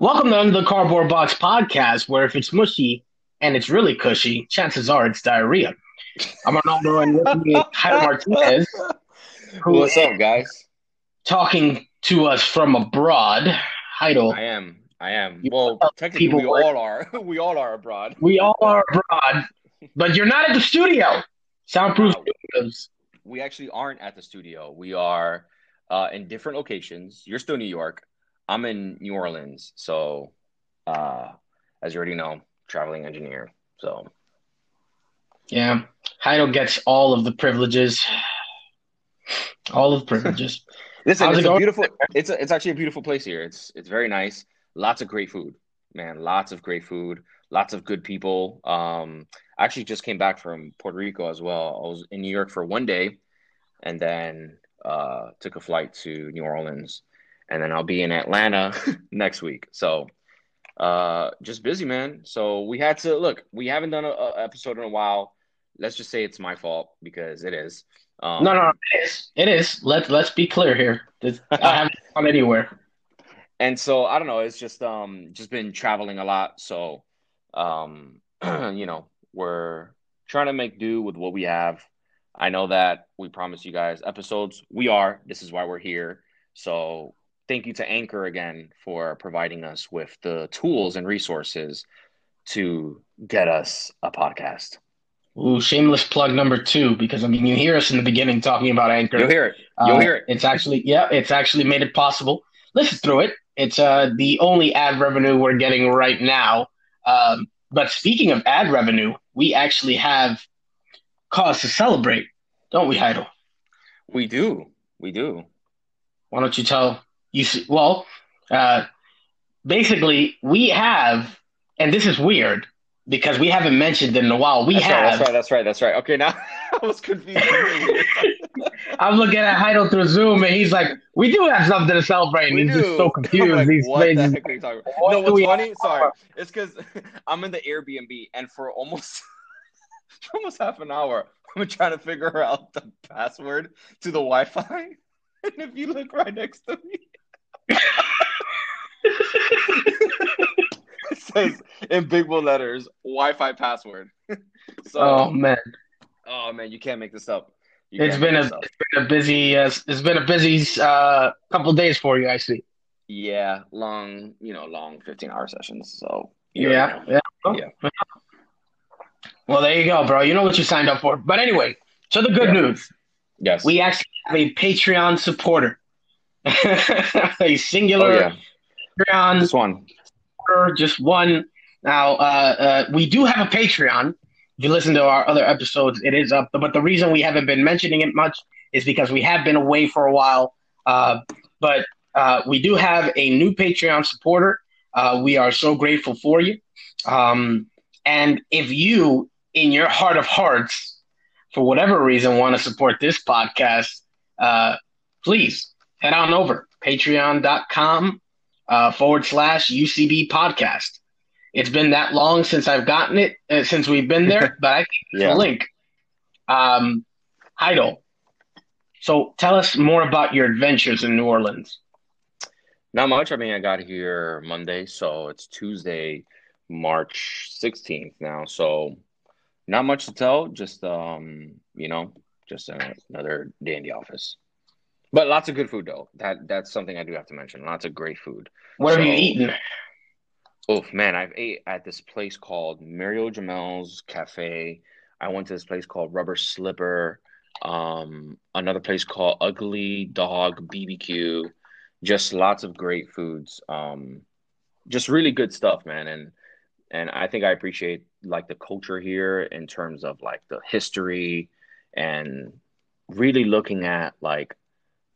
Welcome to Under the Cardboard Box podcast, where if it's mushy and it's really cushy, chances are it's diarrhea. I'm Ronaldo and with me is Jairo Martinez, who What's is up, guys? talking to us from abroad. Jairo, I am. I am. Well, technically, people we all are. We all are abroad. we all are abroad, but you're not at the studio. Soundproof Wow. Studios. We actually aren't at the studio. We are uh, in different locations. You're still in New York. I'm in New Orleans. So, uh, as you already know, traveling engineer. So, Yeah, Jairo gets all of the privileges. All of the privileges. listen, How's it's it a beautiful. It's a, it's actually a beautiful place here. It's it's very nice. Lots of great food, man. Lots of great food. Lots of good people. Um, I actually just came back from Puerto Rico as well. I was in New York for one day, and then uh, took a flight to New Orleans, and then I'll be in Atlanta next week. So, uh, just busy, man. So we had to look. We haven't done a, a episode in a while. Let's just say it's my fault because it is. Um, No, no, it is. It is. Let's let's be clear here. This- I haven't gone anywhere. and so I don't know. It's just um just been traveling a lot. So um you know we're trying to make do with what we have. I know that we promised you guys episodes. We are. This is why we're here. So thank you to Anchor again for providing us with the tools and resources to get us a podcast. Ooh, shameless plug number two, because I mean, you hear us in the beginning talking about Anchor. You'll hear it. You'll Uh, hear it. It's actually, yeah, it's actually made it possible. Listen through it. It's uh, the only ad revenue we're getting right now. Um, but speaking of ad revenue, we actually have cause to celebrate, don't we, Heidel? We do. We do. Why don't you tell you? See, well, uh, basically, we have, and this is weird because we haven't mentioned it in a while. We That's right. have. That's right. That's right. That's right. Okay, now I was confused. I'm looking at Heidel through Zoom, and he's like, "We do have something to celebrate." And he's just do. so confused. like, he's what the heck are you talking about? What no, what's funny? have? Sorry, it's because I'm in the Airbnb, and for almost for almost half an hour, I'm trying to figure out the password to the Wi-Fi. And if you look right next to me, it says in big bold letters Wi-Fi password. so, Oh man, oh man, you can't make this up. You it's been a up. it's been a busy uh, it's been a busy uh, couple days for you. I see. yeah, long, you know, long 15 hour sessions. So Yeah, yeah. Yeah. Well, there you go, bro. You know what you signed up for. But anyway, so the good Yeah. news: Yes. we actually have a Patreon supporter, a oh singular yeah. Patreon This one. just one. Now, uh, uh, we do have a Patreon. If you listen to our other episodes, it is up. But the reason we haven't been mentioning it much is because we have been away for a while. Uh, but uh, we do have a new Patreon supporter. Uh, we are so grateful for you. Um, and if you, in your heart of hearts, for whatever reason, want to support this podcast, uh, please head on over patreon.com uh, forward slash UCB podcast. It's been that long since I've gotten it, uh, since we've been there, but I think it's Yeah. a link. Um, Heidel, so tell us more about your adventures in New Orleans. Not much. I mean, I got here Monday, so it's Tuesday, March 16th now. So not much to tell. Just um, you know, just uh, another day in the office. But lots of good food though. That that's something I do have to mention. Lots of great food. What have you eaten? Oh man, I've ate at this place called Mario Jamel's Cafe. I went to this place called Ruby Slipper. Um, another place called Ugly Dog BBQ. Just lots of great foods. Um, just really good stuff, man. And and I think I appreciate like the culture here in terms of like the history and really looking at like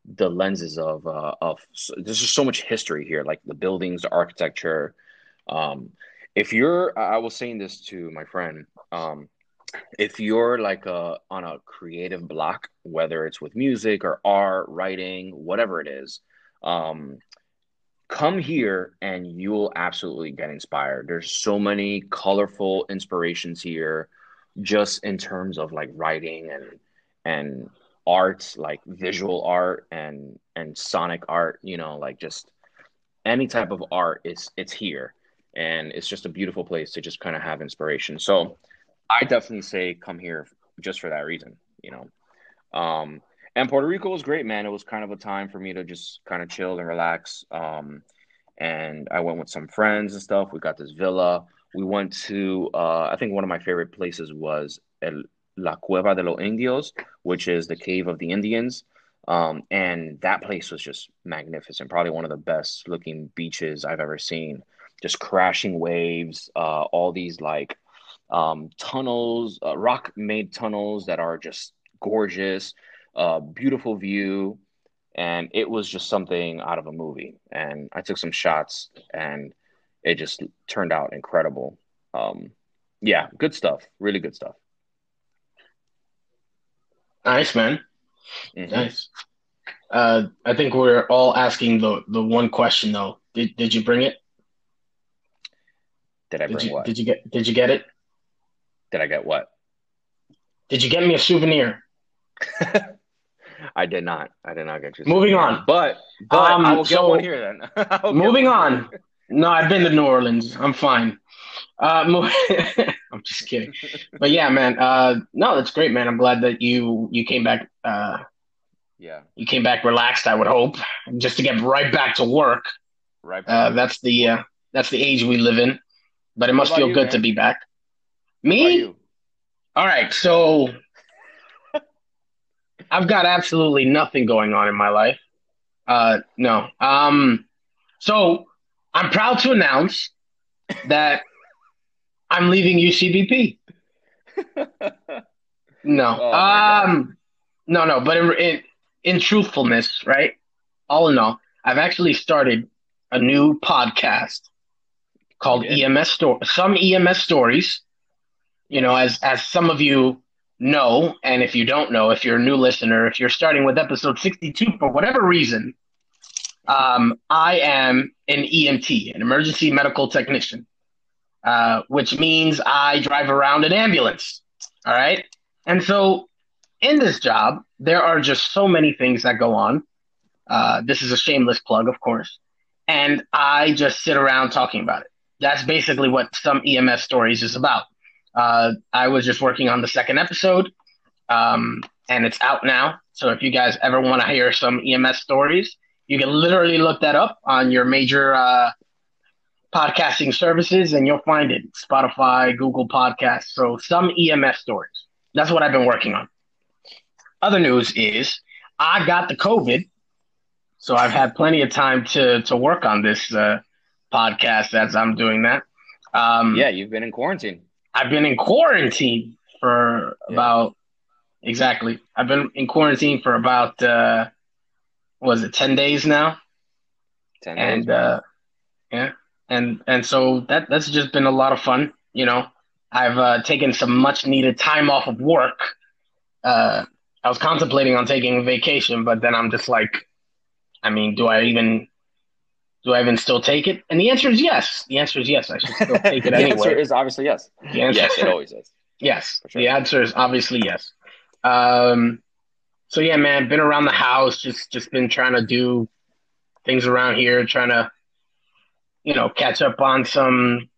the lenses of uh, of there's just so much history here, like the buildings, the architecture. Um, if you're, I was saying this to my friend, um, if you're like a, on a creative block, whether it's with music or art, writing, whatever it is, um, come here and you'll absolutely get inspired. There's so many colorful inspirations here, just in terms of like writing and and art, like visual art and and sonic art. You know, like just any type of art, it's it's here, and it's just a beautiful place to just kind of have inspiration. So, I definitely say come here just for that reason. You know, um, and Puerto Rico was great, man. It was kind of a time for me to just kind of chill and relax. Um, and I went with some friends and stuff. We got this villa. We went to, uh, I think one of my favorite places was El, La Cueva de los Indios, which is the cave of the Indians. Um, and that place was just magnificent. Probably one of the best looking beaches I've ever seen. Just crashing waves, uh, all these like um, tunnels, uh, rock made tunnels that are just gorgeous, uh, beautiful view and it was just something out of a movie. And I took some shots, and it just turned out incredible. Um, yeah, good stuff. Really good stuff. Nice, man. Mm-hmm. Nice. Uh, I think we're all asking the the one question though. Did did you bring it? Did I bring did you, what? Did you get Did you get it? Did I get what? Did you get me a souvenir? I did not. I did not get you. Moving on, but but um, I will get so, one here then. moving on. No, I've been to New Orleans. I'm fine. Uh, I'm just kidding, but yeah, man. Uh, no, that's great, man. I'm glad that you you came back. Uh, yeah, you came back relaxed. I would hope just to get right back to work. Right. Uh, that's the uh, that's the age we live in, but it must feel you, good man? to be back. Me. All right, so I've got absolutely nothing going on in my life. Uh, no. Um, so I'm proud to announce that I'm leaving UCBP. No. Oh um, no, no. But in, in, in truthfulness, right? All in all, I've actually started a new podcast called yeah. EMS Story. Some EMS stories. You know, as as some of you know, and if you don't know, if you're a new listener, if you're starting with episode 62 for whatever reason, um, I am an EMT, an emergency medical technician, uh, which means I drive around an ambulance. All right. And so in this job, there are just so many things that go on. Uh, this is a shameless plug, of course. And I just sit around talking about it. That's basically what some EMS stories is about. Uh, I was just working on the second episode, um, and it's out now. So if you guys ever want to hear some EMS stories, you can literally look that up on your major uh, podcasting services, and you'll find it Spotify, Google Podcasts. So some EMS stories. That's what I've been working on. Other news is I got the COVID, so I've had plenty of time to to work on this uh, podcast as I'm doing that. Um, yeah, you've been in quarantine. I've been in quarantine for yeah. about exactly. I've been in quarantine for about uh was it 10 days now? 10 days. And uh yeah. And and so that that's just been a lot of fun, you know. I've uh, taken some much needed time off of work. Uh I was contemplating on taking a vacation, but then I'm just like I mean, do I even do I even still take it? And the answer is yes. The answer is yes. I should still take it the anyway. The answer is obviously yes. The answer, yes, it always is. Yes. Sure. The answer is obviously yes. Um, so yeah, man, been around the house, just just been trying to do things around here, trying to, you know, catch up on some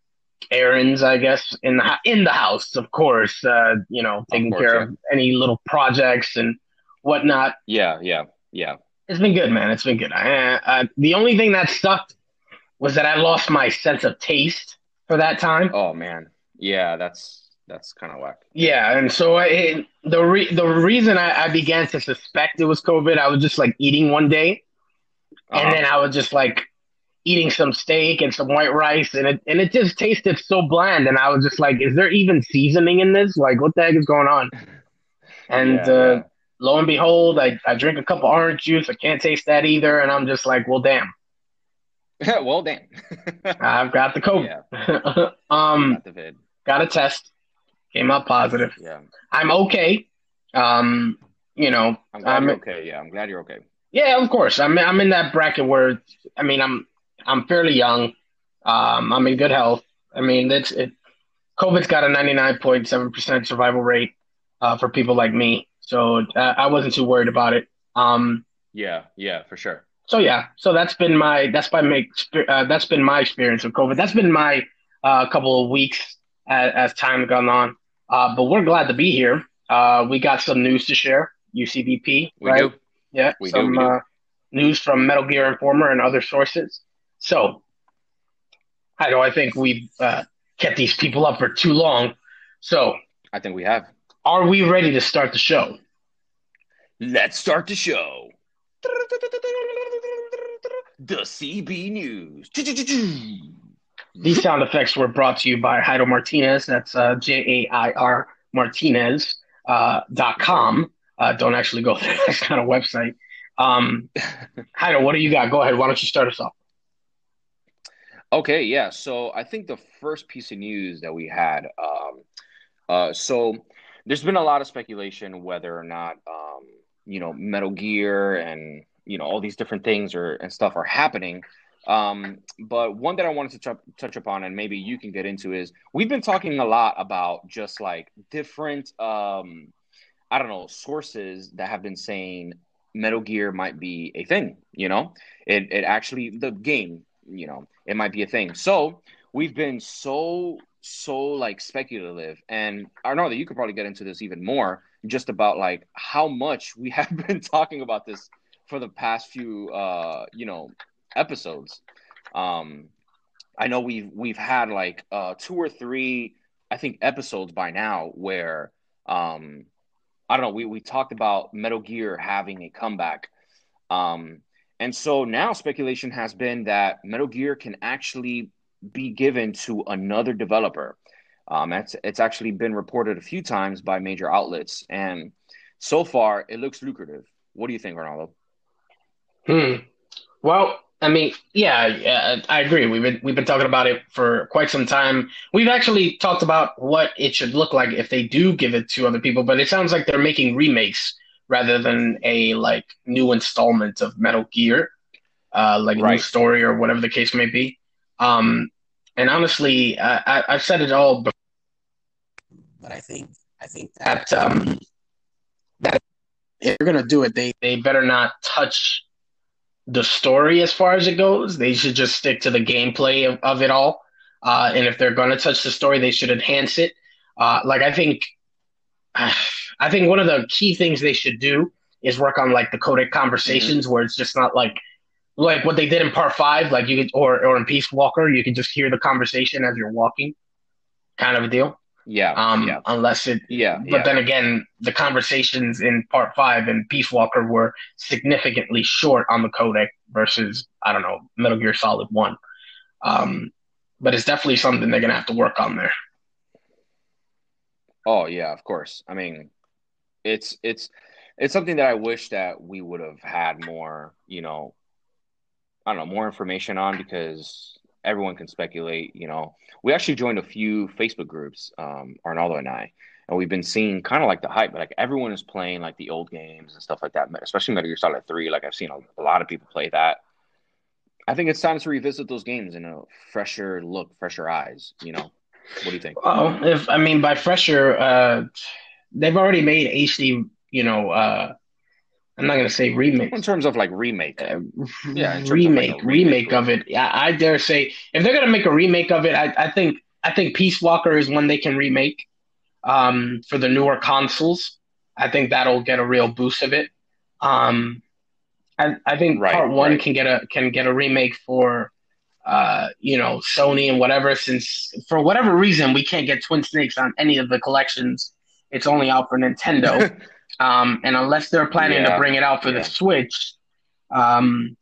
errands, I guess, in the in the house, of course. Uh, you know, taking of course, care yeah. of any little projects and whatnot. Yeah, yeah, yeah. It's been good, man. It's been good. I, I, the only thing that sucked was that I lost my sense of taste for that time. Oh man, yeah, that's that's kind of whack. Yeah, and so it, the re- the reason I, I, began to suspect it was COVID, I was just like eating one day, uh-huh. and then I was just like eating some steak and some white rice, and it and it just tasted so bland, and I was just like, is there even seasoning in this? Like, what the heck is going on? And yeah, uh, lo and behold, I, I drink a cup of orange juice. I can't taste that either. And I'm just like, well, damn. well, damn. I've got the COVID. Yeah. um, got, the got a test. Came out positive. Yeah. I'm okay. Um, you know, I'm glad I'm, okay. Yeah, I'm glad you're okay. Yeah, of course. I'm I'm in that bracket where I mean I'm I'm fairly young. Um, I'm in good health. I mean, it's it. COVID's got a 99.7% survival rate uh, for people like me. So uh, I wasn't too worried about it. Um, yeah, yeah, for sure. so yeah, so that's been my that's my uh, that's been my experience with COVID. That's been my uh, couple of weeks as, as time gone on. Uh, but we're glad to be here. Uh, we got some news to share. UCBP, we right? Do. Yeah, we some do, do. Uh, news from Metal Gear Informer and other sources. So, I I think we've uh, kept these people up for too long. So, I think we have. Are we ready to start the show? Let's start the show. The CB News. These sound effects were brought to you by Jairo Martinez. That's uh, J A I R Martinez uh, dot com. Uh, don't actually go there. That's not a website. Um, Jairo, what do you got? Go ahead. Why don't you start us off? Okay, yeah. So I think the first piece of news that we had. Um, uh, so there's been a lot of speculation whether or not um, you know Metal Gear and you know all these different things or and stuff are happening. Um, but one that I wanted to t- touch upon, and maybe you can get into, is we've been talking a lot about just like different, um, I don't know, sources that have been saying Metal Gear might be a thing. You know, it it actually the game, you know, it might be a thing. So we've been so so like speculative, and I know that you could probably get into this even more, just about like how much we have been talking about this for the past few uh you know episodes um i know we've we've had like uh two or three i think episodes by now where um i don't know we we talked about metal gear having a comeback um and so now speculation has been that metal gear can actually be given to another developer um it's it's actually been reported a few times by major outlets and so far it looks lucrative what do you think ronaldo Hmm. Well, I mean, yeah, yeah, I agree. We've been we've been talking about it for quite some time. We've actually talked about what it should look like if they do give it to other people, but it sounds like they're making remakes rather than a like new installment of Metal Gear, uh, like Right. new story or whatever the case may be. Um, and honestly, I, I, I've said it all before, but I think I think that um, that if they're gonna do it, they they better not touch the story as far as it goes. They should just stick to the gameplay of, of it all. Uh, and if they're going to touch the story, they should enhance it. Uh, like I think, I think one of the key things they should do is work on like the codec conversations where it's just not like like what they did in part five, like you could or or in Peace Walker, you can just hear the conversation as you're walking, kind of a deal. Yeah. Um, yeah. unless it Yeah. but yeah. then again, the conversations in part five and Peace Walker were significantly short on the codec versus, I don't know, Metal Gear Solid 1. Um, but it's definitely something they're going to have to work on there. Oh yeah, of course. I mean, it's it's it's something that I wish that we would have had more, you know, I don't know, more information on because everyone can speculate, you know. We actually joined a few Facebook groups, um, Arnaldo and I, and we've been seeing kind of like the hype, but like everyone is playing like the old games and stuff like that, especially Metal Gear Solid 3. Like I've seen a, a lot of people play that. I think it's time to revisit those games in a fresher look, fresher eyes, you know. What do you think? Well, if, I mean, by fresher, uh, they've already made HD, you know, uh, I'm not going to say remake. In terms of like remake. Uh, Yeah, terms of, like, remake, remake remake of it. Yeah, I dare say if they're gonna make a remake of it, I, I think I think Peace Walker is one they can remake um, for the newer consoles. I think that'll get a real boost of it. Um, I, I think Right, Part One right. can get a can get a remake for uh, you know Sony and whatever. Since for whatever reason we can't get Twin Snakes on any of the collections, it's only out for Nintendo. Um, and unless they're planning Yeah, to bring it out for yeah. the Switch, um,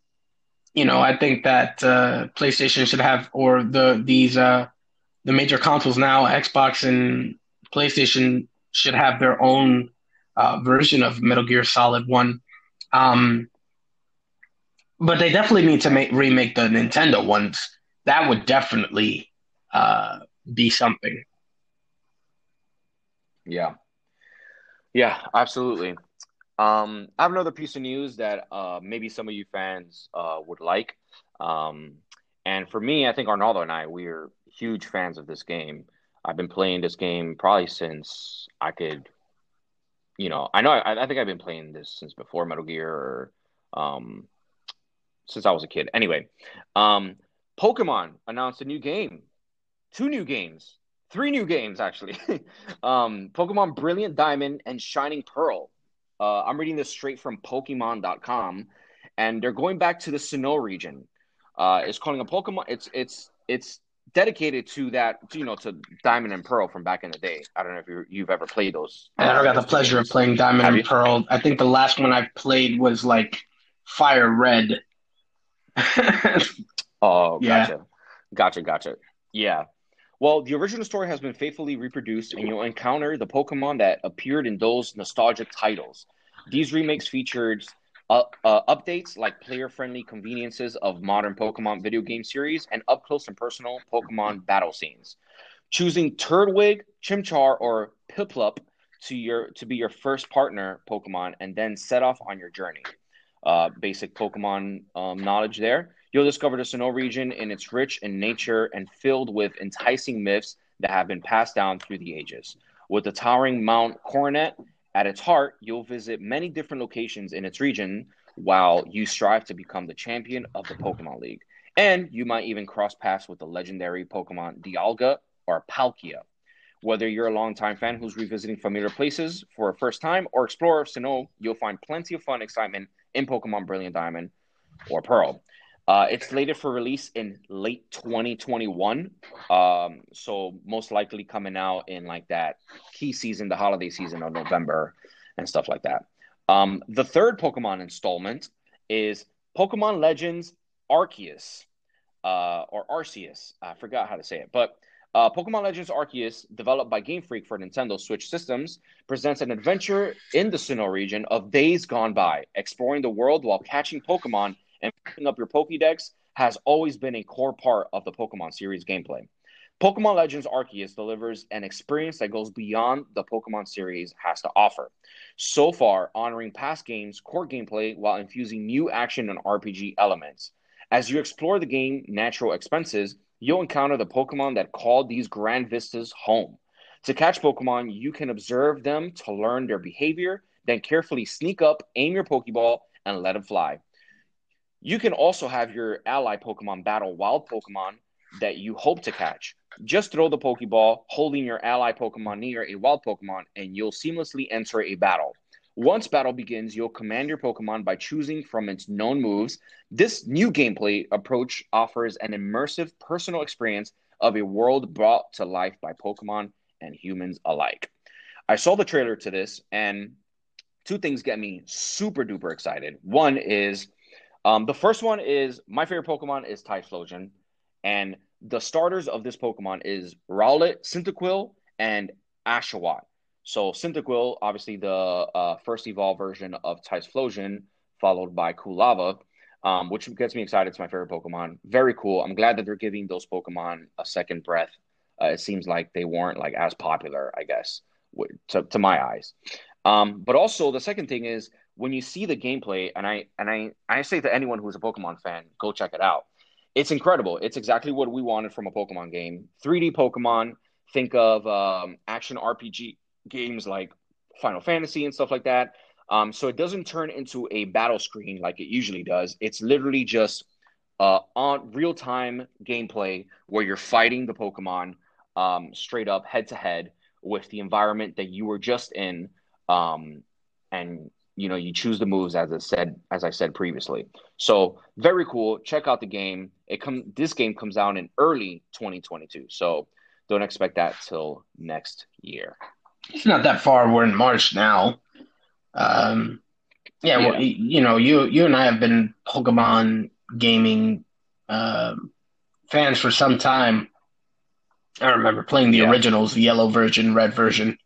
you know, I think that uh, PlayStation should have, or the these uh, the major consoles now, Xbox and PlayStation should have their own uh, version of Metal Gear Solid One. Um, but they definitely need to make remake the Nintendo ones. That would definitely uh, be something. Yeah. Yeah, absolutely. Um, I have another piece of news that uh, maybe some of you fans uh, would like. Um, and for me, I think Arnaldo and I, we're huge fans of this game. I've been playing this game probably since I could, you know, I know I, I think I've been playing this since before Metal Gear or um, since I was a kid. Anyway, um, Pokemon announced a new game, two new games, three new games actually. um, Pokemon Brilliant Diamond and Shining Pearl. Uh, I'm reading this straight from Pokemon.com, and they're going back to the Sinnoh region. Uh, it's calling a Pokemon. It's it's it's dedicated to that, you know, to Diamond and Pearl from back in the day. I don't know if you have ever played those. I never got the pleasure of playing Diamond Have and you? Pearl. I think the last one I played was like Fire Red. oh, gotcha. Yeah. Gotcha, gotcha. Yeah. Well, the original story has been faithfully reproduced, and you'll encounter the Pokemon that appeared in those nostalgic titles. These remakes featured uh, uh, updates like player-friendly conveniences of modern Pokemon video game series and up-close and personal Pokemon battle scenes. Choosing Turtwig, Chimchar, or Piplup to your to be your first partner Pokemon, and then set off on your journey. Uh, basic Pokemon um, knowledge there. You'll discover the Sinnoh region in its rich in nature and filled with enticing myths that have been passed down through the ages. With the towering Mount Coronet at its heart, you'll visit many different locations in its region while you strive to become the champion of the Pokemon League. And you might even cross paths with the legendary Pokemon Dialga or Palkia. Whether you're a longtime fan who's revisiting familiar places for a first time or explorer of Sinnoh, you'll find plenty of fun excitement in Pokemon Brilliant Diamond or Pearl. Uh, it's slated for release in late 2021. Um, so most likely coming out in like that key season, the holiday season of November and stuff like that. Um, the third Pokemon installment is Pokemon Legends Arceus, uh, or Arceus. I forgot how to say it, but uh, Pokemon Legends Arceus, developed by Game Freak for Nintendo Switch systems, presents an adventure in the Sinnoh region of days gone by, exploring the world while catching Pokemon and picking up your Pokédex has always been a core part of the Pokemon series gameplay. Pokemon Legends Arceus delivers an experience that goes beyond the Pokemon series has to offer. So far, honoring past games' core gameplay while infusing new action and RPG elements. As you explore the game natural expenses, you'll encounter the Pokemon that call these grand vistas home. To catch Pokemon, you can observe them to learn their behavior, then carefully sneak up, aim your Pokeball, and let it fly. You can also have your ally Pokemon battle wild Pokemon that you hope to catch. Just throw the Pokeball, holding your ally Pokemon near a wild Pokemon, and you'll seamlessly enter a battle. Once battle begins, you'll command your Pokemon by choosing from its known moves. This new gameplay approach offers an immersive personal experience of a world brought to life by Pokemon and humans alike. I saw the trailer to this, and two things get me super duper excited. One is um, the first one is my favorite Pokemon is Typhlosion, and the starters of this Pokemon is Rowlet, Cyndaquil, and Oshawott. So Cyndaquil, obviously the uh, first evolved version of Typhlosion, followed by Quilava, um, which gets me excited. It's my favorite Pokemon. Very cool. I'm glad that they're giving those Pokemon a second breath. Uh, it seems like they weren't like as popular, I guess, to, to my eyes. Um, but also the second thing is when you see the gameplay, and I and I I say to anyone who's a Pokemon fan, go check it out. It's incredible. It's exactly what we wanted from a Pokemon game. 3D Pokemon. Think of um, action RPG games like Final Fantasy and stuff like that. Um, so it doesn't turn into a battle screen like it usually does. It's literally just uh, on real time gameplay where you're fighting the Pokemon um, straight up head to head with the environment that you were just in. Um, and you know you choose the moves as I said as I said previously. So very cool. Check out the game. It come this game comes out in early 2022. So don't expect that till next year. It's not that far. We're in March now. Um, yeah, yeah. Well, you know, you you and I have been Pokemon gaming uh, fans for some time. I remember playing the yeah. originals, the yellow version, red version,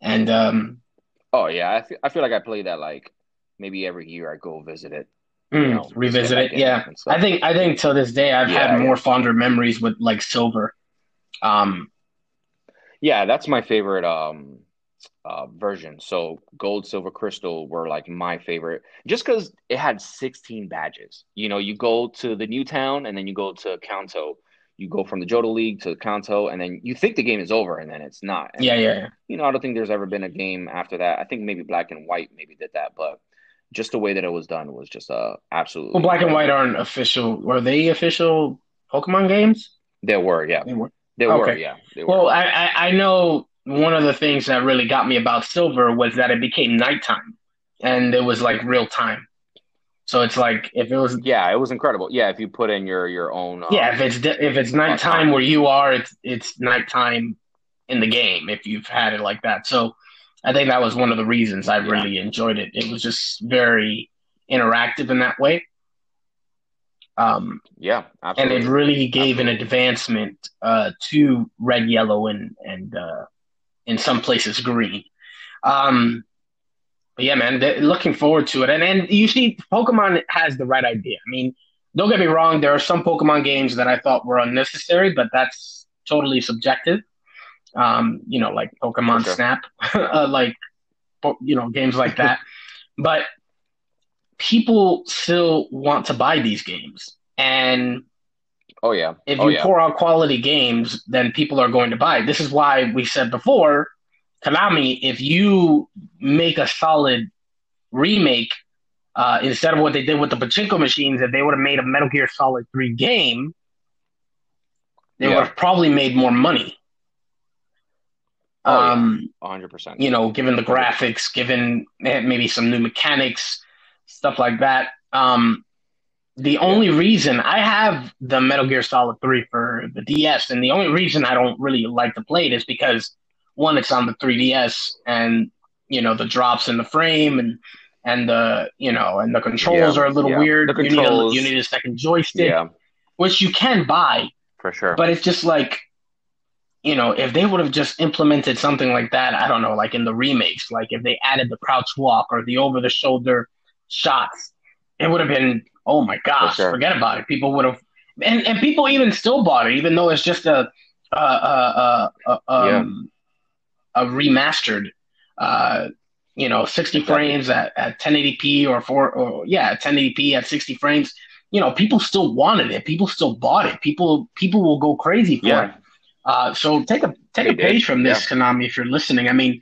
and um, Oh yeah, I feel, I feel like I play that like maybe every year I go visit it. Mm, you know, revisit it, yeah. I think I think to this day I've yeah, had more yeah. fonder memories with like silver. Um, yeah, that's my favorite um uh, version. So gold, silver, crystal were like my favorite, just because it had 16 badges. You know, you go to the new town and then you go to Kanto, you go from the Johto League to the Kanto, and then you think the game is over, and then it's not. And, yeah, yeah, yeah. You know, I don't think there's ever been a game after that. I think maybe Black and White maybe did that, but just the way that it was done was just uh absolutely. Well, black and white aren't official. Were they official Pokemon games? They were, yeah. They were. They Okay. were, yeah. They were. Well, I, I I know one of the things that really got me about Silver was that it became nighttime, and it was like real time. So it's like if it was yeah, it was incredible. Yeah, if you put in your your own. Um, yeah, if it's if it's nighttime where you are, it's it's nighttime in the game if you've had it like that. So I think that was one of the reasons I Yeah. really enjoyed it. It was just very interactive in that way. Um, yeah, and it really gave an advancement uh, to red, yellow, and and uh, in some places green. Um, but yeah, man, looking forward to it. And and you see, Pokemon has the right idea. I mean, don't get me wrong. There are some Pokemon games that I thought were unnecessary, but that's totally subjective. Um, you know, like Pokemon sure. Snap, uh, like you know, games like that. but people still want to buy these games, and oh yeah. if oh you yeah. pour out quality games, then people are going to buy. This is why we said before, Konami, if you make a solid remake uh, instead of what they did with the pachinko machines, if they would have made a Metal Gear Solid 3 game, they Yeah. would have probably made more money. Oh, yeah. um, hundred percent. you know, given the graphics, given eh, maybe some new mechanics, stuff like that. Um, the only reason I have the Metal Gear Solid 3 for the DS, and the only reason I don't really like to play it is because one, it's on the 3DS, and you know the drops in the frame and and the you know and the controls Yeah, are a little yeah. weird. The You need a controls- you need a second joystick, Yeah, which you can buy, for sure. but it's just like, you know, if they would have just implemented something like that, I don't know, like in the remakes, like if they added the crouch walk or the over the shoulder shots, it would have been, oh my gosh, sure. forget about it. People would have, and, and people even still bought it, even though it's just a, a, a, a, um, a remastered, uh, you know, 60 frames at, at 1080p or four, or yeah, 1080p at 60 frames. You know, people still wanted it. People still bought it. People, people will go crazy for it. Uh, so take a take They a page did, from this, Konami, if you're listening. I mean,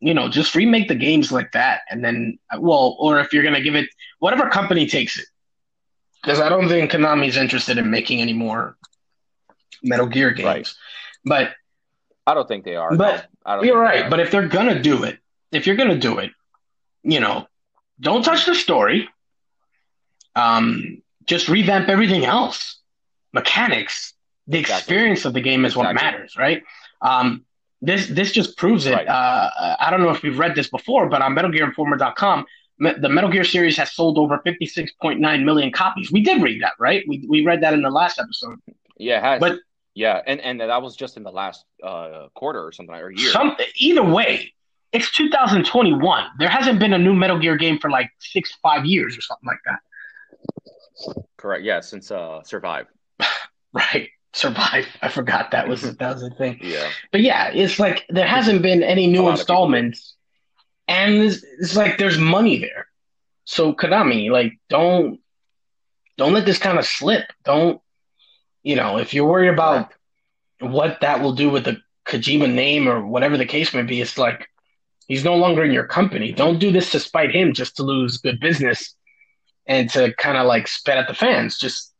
you know, just remake the games like that, and then, well, or if you're gonna give it, whatever company takes it, because I don't think Konami's interested in making any more Metal Gear games. Right. But I don't think they are. But no. I don't you're right. But if they're gonna do it, if you're gonna do it, you know, don't touch the story. Um, just revamp everything else. Mechanics, the Exactly. experience of the game is what Exactly. matters, right? Um, this this just proves it. Right. Uh, I don't know if you've read this before, but on MetalGearInformer.com, me- the Metal Gear series has sold over 56.9 million copies. We did read that, right? We we read that in the last episode. yeah, it has. But yeah, and and that was just in the last uh quarter or something or year. Some either way, it's 2021. There hasn't been a new Metal Gear game for like six, five years or something like that. Correct. Yeah, since uh Survive. Right? Survive. I forgot that was that was a thing. Yeah. But yeah, it's like there hasn't been any new lot of people installments, and it's, it's like there's money there. So Konami, like, don't don't let this kind of slip. Don't you know if you're worried about what that will do with the Kojima name or whatever the case may be, it's like he's no longer in your company. Don't do this to spite him just to lose good business and to kind of like spit at the fans. Just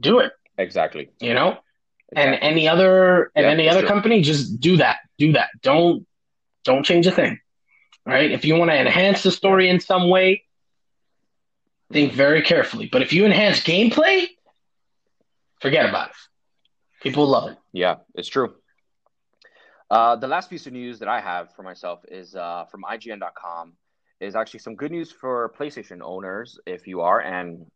do it, Exactly. you know? And any other and Yeah, any other sure. company, just do that. Do that. Don't don't change a thing. Right? If you want to enhance the story in some way, think very carefully. But if you enhance gameplay, forget about it. People love it. Yeah, it's true. Uh, the last piece of news that I have for myself is uh, from IGN.com. Is actually some good news for PlayStation owners, if you are, and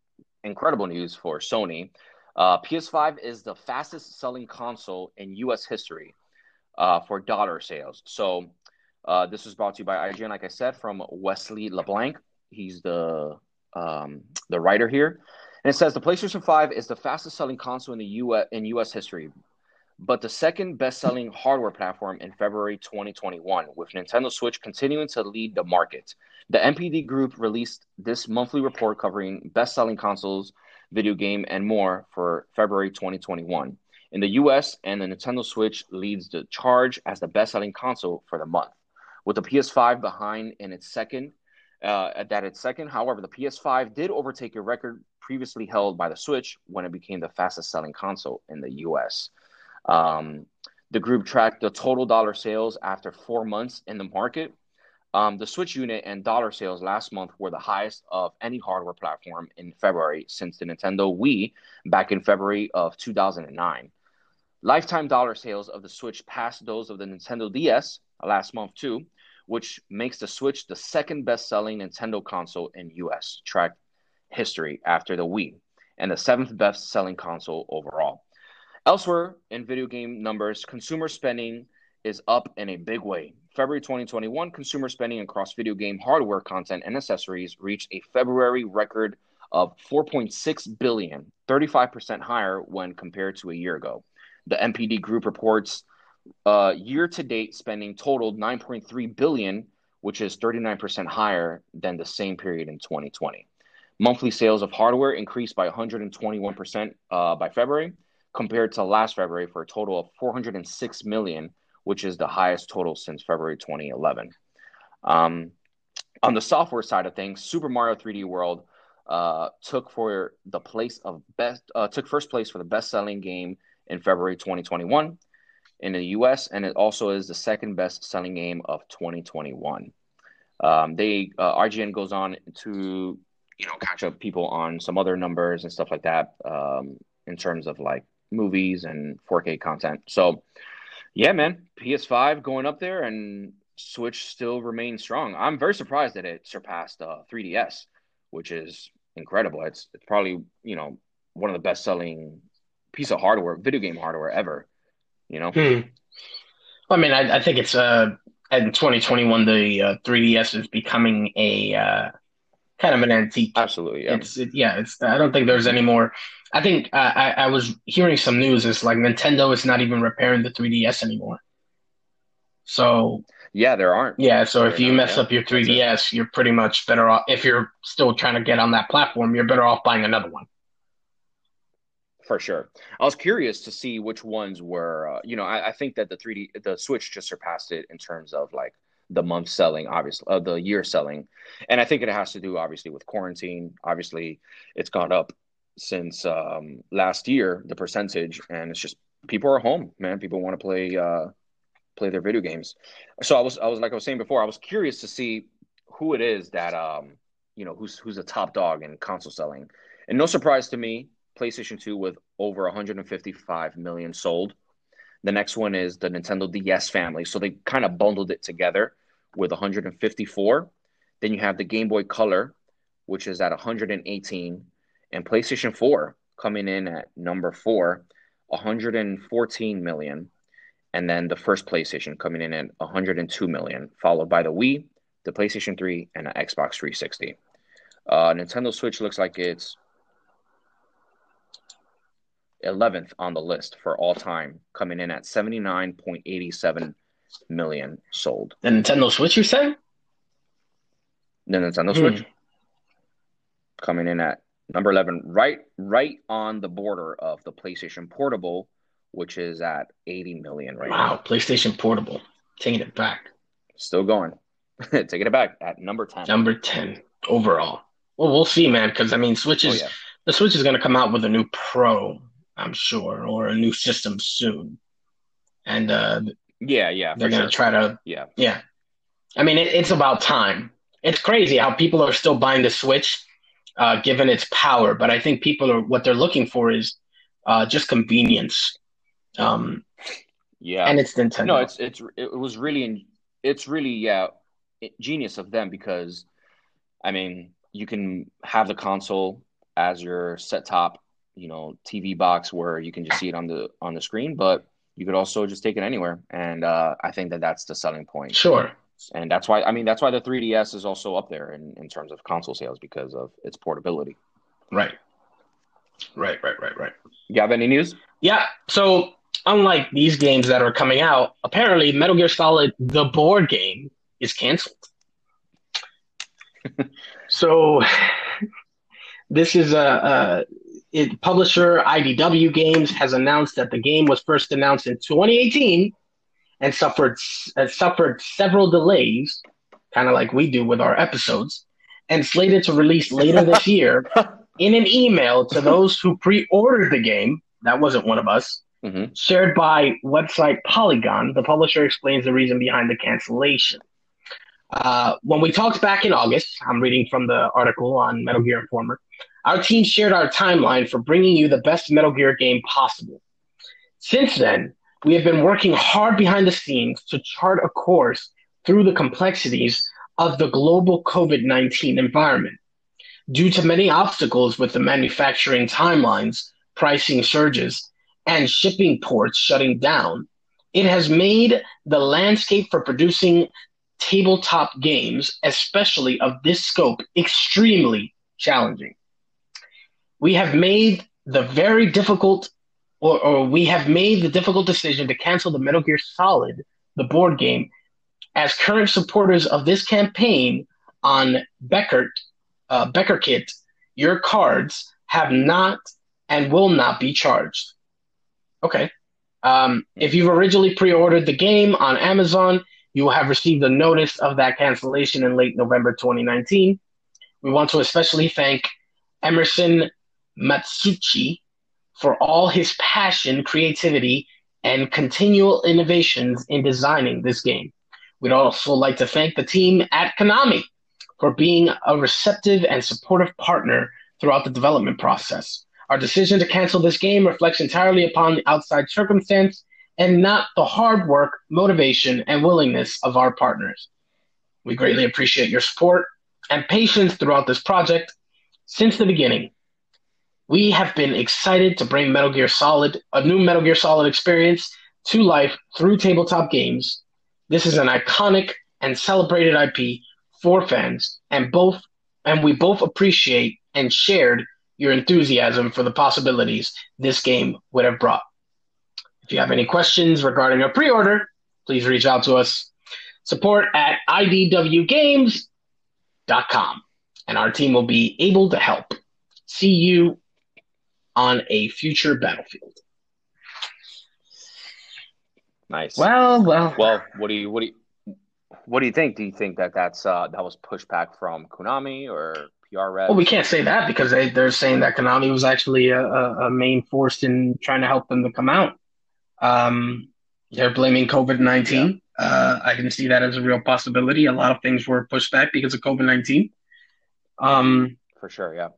incredible news for Sony. Uh, PS5 is the fastest selling console in U.S. history uh, for dollar sales. So uh, this was brought to you by IGN, like I said, from Wesley LeBlanc. He's the um, the writer here, and it says the PlayStation 5 is the fastest selling console in the U.S. in U.S. history, but the second best selling hardware platform in February 2021, with Nintendo Switch continuing to lead the market. The NPD Group released this monthly report covering best selling consoles, video game, and more for February 2021. In the US, and the Nintendo Switch leads the charge as the best selling console for the month, with the PS5 behind in its second uh, at that it's second. However, the PS5 did overtake a record previously held by the Switch when it became the fastest selling console in the US. Um, the group tracked the total dollar sales after four months in the market. Um, the Switch unit and dollar sales last month were the highest of any hardware platform in February since the Nintendo Wii back in February of 2009. Lifetime dollar sales of the Switch passed those of the Nintendo DS last month too, which makes the Switch the second best-selling Nintendo console in US track history after the Wii, and the seventh best-selling console overall. Elsewhere in video game numbers, consumer spending is up in a big way. February 2021, consumer spending across video game hardware, content, and accessories reached a February record of 4.6 billion, 35% higher when compared to a year ago. The NPD group reports uh, year-to-date spending totaled 9.3 billion, which is 39% higher than the same period in 2020. Monthly sales of hardware increased by 121% uh, by February compared to last February for a total of 406 million, which is the highest total since February 2011. Um, on the software side of things, Super Mario 3D World uh, took for the place of best uh, took first place for the best selling game in February 2021 in the US, and it also is the second best selling game of 2021. Um, they uh, IGN goes on to you know catch up people on some other numbers and stuff like that um, in terms of like movies and 4K content. So yeah, man, PS5 going up there and Switch still remains strong. I'm very surprised that it surpassed uh, 3DS, which is incredible. It's it's probably you know one of the best selling piece of hardware, video game hardware ever. You know. Hmm. I mean, I, I think it's uh in 2021 the uh, 3DS is becoming a uh, kind of an antique. Absolutely, yeah. It's it, yeah. It's I don't think there's any more. I think uh, I I was hearing some news. It's like Nintendo is not even repairing the 3DS anymore. So yeah, there aren't. Yeah, so There if you mess yeah. up your 3DS, you're pretty much better off. If you're still trying to get on that platform, you're better off buying another one. For sure. I was curious to see which ones were, uh, you know, I, I think that the 3D, the Switch just surpassed it in terms of like the month selling, obviously, uh, the year selling. And I think it has to do, obviously, with quarantine. Obviously, it's gone up since um, last year, the percentage, and it's just people are home, man. People want to play, uh, play their video games. So I was, I was like I was saying before, I was curious to see who it is that, um, you know, who's who's the top dog in console selling. And no surprise to me, PlayStation 2 with over 155 million sold. The next one is the Nintendo DS family. So they kind of bundled it together with 154. Then you have the Game Boy Color, which is at 118, and PlayStation 4 coming in at number four, 114 million. And then the first PlayStation coming in at 102 million, followed by the Wii, the PlayStation 3, and the Xbox 360. Uh, Nintendo Switch looks like it's 11th on the list for all time, coming in at 79.87 million sold. The Nintendo Switch, you say? The Nintendo Hmm. Switch coming in at number 11, right right on the border of the PlayStation Portable, which is at 80 million right now. Wow, PlayStation Portable, taking it back. Still going. Taking it back at number 10. Number 10 overall. Well, we'll see, man, because I mean, Switch Oh, is yeah. the Switch is going to come out with a new Pro, I'm sure, or a new system soon, and uh, Yeah, yeah, they're going sure. try to, Yeah. yeah. I mean, it, it's about time. It's crazy how people are still buying the Switch, uh, given its power. But I think people are what they're looking for is uh, just convenience, um, Yeah. and it's Nintendo. No, it's it's it was really it's really yeah genius of them because I mean you can have the console as your set top you know TV box where you can just see it on the on the screen, but you could also just take it anywhere, and uh, I think that that's the selling point, sure. and that's why I mean that's why the 3DS is also up there in in terms of console sales because of its portability. Right. Right, right, right, right. You have any news? Yeah. So unlike these games that are coming out, apparently Metal Gear Solid the board game is canceled. so this is a, a it, publisher IDW Games has announced that the game was first announced in 2018 and suffered uh, suffered several delays, kind of like we do with our episodes. and slated to release later this year, in an email to those who pre-ordered the game, that wasn't one of us, Mhm. shared by website Polygon, the publisher explains the reason behind the cancellation. Uh, when we talked back in August, I'm reading from the article on Metal Gear Informer, our team shared our timeline for bringing you the best Metal Gear game possible. Since then, we have been working hard behind the scenes to chart a course through the complexities of the global COVID 19 environment. Due to many obstacles with the manufacturing timelines, pricing surges, and shipping ports shutting down, it has made the landscape for producing tabletop games, especially of this scope, extremely challenging. We have made the very difficult, or, or we have made the difficult decision to cancel the Metal Gear Solid, the board game, as current supporters of this campaign on Beckert, uh, BackerKit, your cards have not and will not be charged. Okay. Um, if you've originally pre-ordered the game on Amazon, you will have received a notice of that cancellation in late November 2019. We want to especially thank Emerson Matsuuchi for all his passion, creativity, and continual innovations in designing this game. We'd also like to thank the team at Konami for being a receptive and supportive partner throughout the development process. Our decision to cancel this game reflects entirely upon the outside circumstance and not the hard work, motivation, and willingness of our partners. We greatly appreciate your support and patience throughout this project. Since the beginning, we have been excited to bring Metal Gear Solid, a new Metal Gear Solid experience, to life through tabletop games. This is an iconic and celebrated IP for fans, and both and we both appreciate and shared your enthusiasm for the possibilities this game would have brought. If you have any questions regarding a pre-order, please reach out to us. Support at idwgames.com, and our team will be able to help. See you on a future battlefield. Nice. Well, well, Well, what do you what do you what do you think? Do you think that that's uh that was pushed back from Konami or PR reps? Well, we can't say that because they, they're saying that Konami was actually a, a, a main force in trying to help them to come out. Um, they're blaming COVID 19. Uh, I can see that as a real possibility. A lot of things were pushed back because of COVID 19. Um, for sure. Yeah,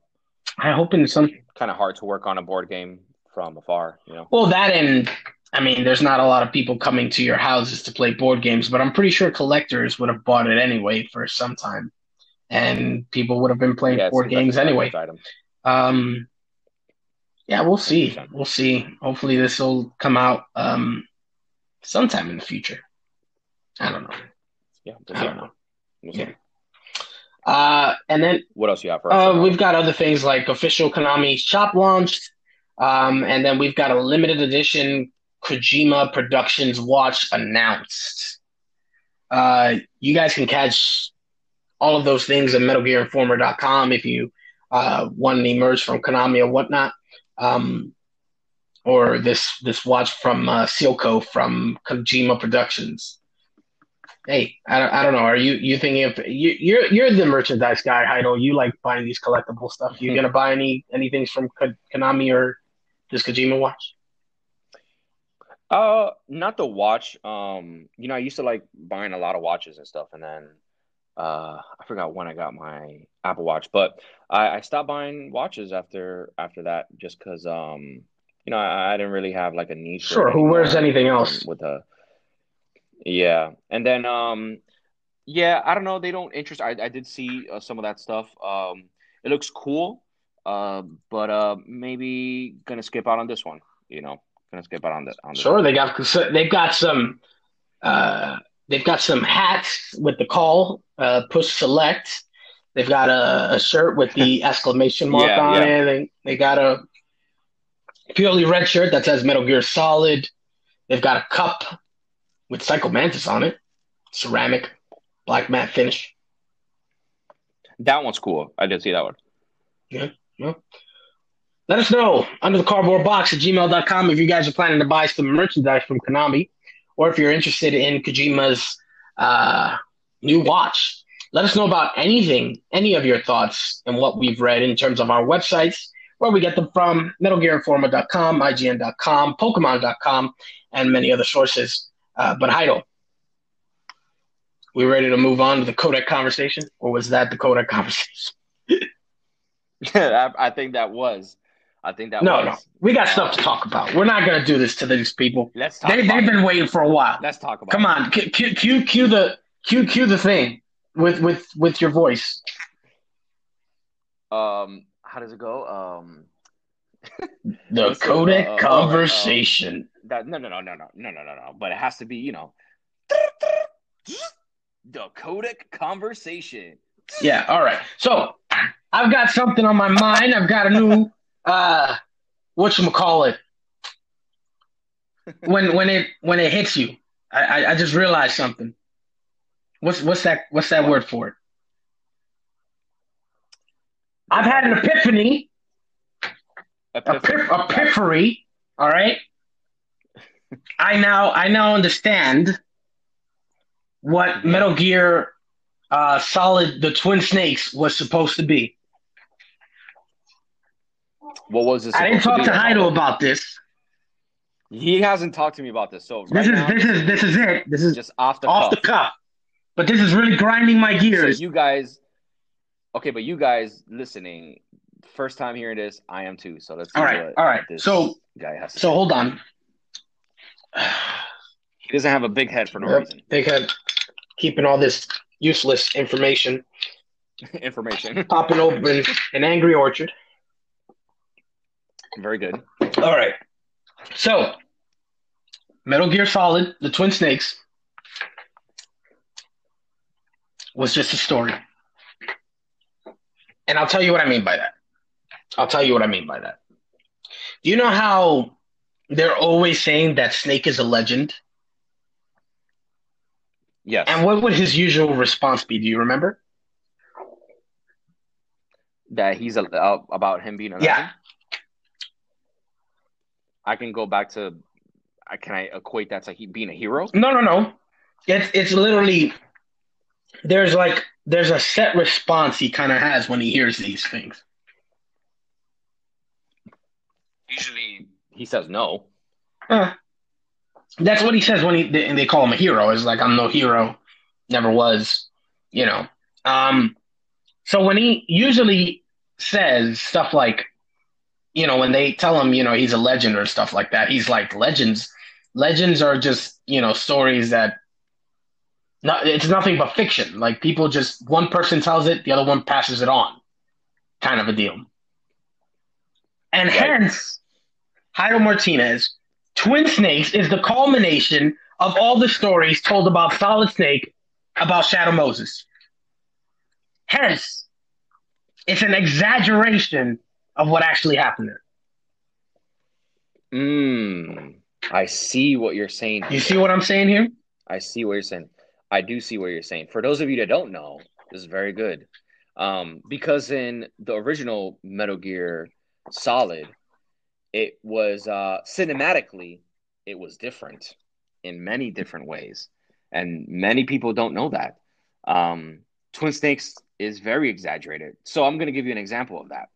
I hope in some, kind of hard to work on a board game from afar. You know. well, that and I mean, there's not a lot of people coming to your houses to play board games, but I'm pretty sure collectors would have bought it anyway for some time. And people would have been playing Yeah, board games anyway. Um, yeah, we'll see. We'll see. Hopefully, this will come out um, sometime in the future. I don't know. Yeah, I don't know. We'll see. Yeah. Uh, and then What else you have for us? uh, we've got other things like official Konami shop launched, um, and then we've got a limited edition Kojima Productions watch announced. Uh, you guys can catch all of those things at MetalGearInformer.com if you uh, want any merch from Konami or whatnot, um, or this this watch from uh, Sealco from Kojima Productions. Hey, I don't, I don't know. Are you you thinking of you, you're you're the merchandise guy, Heidel? You like buying these collectible stuff. You gonna buy any anything from Konami or this Kojima watch? Uh, not the watch. Um, you know, I used to like buying a lot of watches and stuff, and then uh, I forgot when I got my Apple Watch, but I, I stopped buying watches after after that, just because um, you know, I, I didn't really have like a niche. Sure. Who wears anything else? with a yeah, and then um, yeah, I don't know. They don't interest. I I did see uh, some of that stuff. Um, it looks cool. Uh, but uh, maybe gonna skip out on this one. You know, gonna skip out on this on Sure. one. They got they've got some uh, they've got some hats with the call uh, push select. They've got a, a shirt with the exclamation mark Yeah, on yeah. it. They they got a purely red shirt that says Metal Gear Solid. They've got a cup with Psycho Mantis on it, ceramic, black matte finish. That one's cool. I did see that one. Yeah. Well, let us know under the cardboard box at gmail.com if you guys are planning to buy some merchandise from Konami or if you're interested in Kojima's uh, new watch. Let us know about anything, any of your thoughts and what we've read in terms of our websites, where we get them from, MetalGearInformer.com, IGN.com, Pokemon.com, and many other sources. Uh, but Heidel, we ready to move on to the Codec conversation, or was that the Codec conversation? I, I think that was. I think that No, was. no, we got stuff to talk about. We're not gonna do this to these people. Let's talk. They, they've been waiting for a while. Let's talk about. Come it. on, cue, cue, cue the cue, cue the thing with with with your voice. Um, how does it go? Um, The Codec uh, uh, conversation. that no, no, no, no, no, no, no, no, no. But it has to be, you know, the Codec conversation. Yeah, all right. So I've got something on my mind. I've got a new uh whatchamacallit. When when it when it hits you. I, I, I just realized something. What's what's that what's that word for it? I've had an epiphany, Epiphany. epip, epiphany, all right? I now I now understand what Metal Gear uh, Solid the Twin Snakes was supposed to be. What was this? I didn't talk to be? Heido about this. He hasn't talked to me about this. So right This is now, this is this is it. This is just off the off cuff. the cuff. But this is really grinding my So gears. you guys, okay, but you guys listening, first time hearing this, I am too. So let's All right, all right. So guy has. To so say. hold on. he doesn't have a big head for no Yep. reason. They had keeping all this useless information Information. popping open an angry orchard. Very good. All right. So Metal Gear Solid, the Twin Snakes, was just a story. And I'll tell you what I mean by that. I'll tell you what I mean by that. Do you know how they're always saying that Snake is a legend? Yes. And what would his usual response be? Do you remember? that he's a, uh, about him being a Yeah. legend. I can go back to. I can I equate that to he being a hero? No, no, no. It's it's literally there's like there's a set response he kind of has when he hears these things. Usually, he says no. Uh, that's what he says when he they, they call him a hero. Is like I'm no hero, never was, you know. Um, so when he usually says stuff like, you know, when they tell him, you know, he's a legend or stuff like that, he's like legends. Legends are just you know stories that. Not, it's nothing but fiction. Like people just one person tells it, the other one passes it on, kind of a deal. And Right. hence, Jairo Martinez Twin Snakes is the culmination of all the stories told about Solid Snake about Shadow Moses. Hence, it's an exaggeration of what actually happened there. Mm, I see what you're saying. You see what I'm saying here? I see what you're saying. I do see what you're saying. For those of you that don't know, this is very good. Um, because in the original Metal Gear Solid, it was uh, cinematically, it was different in many different ways, and many people don't know that. Um, Twin Snakes is very exaggerated. So I'm going to give you an example of that.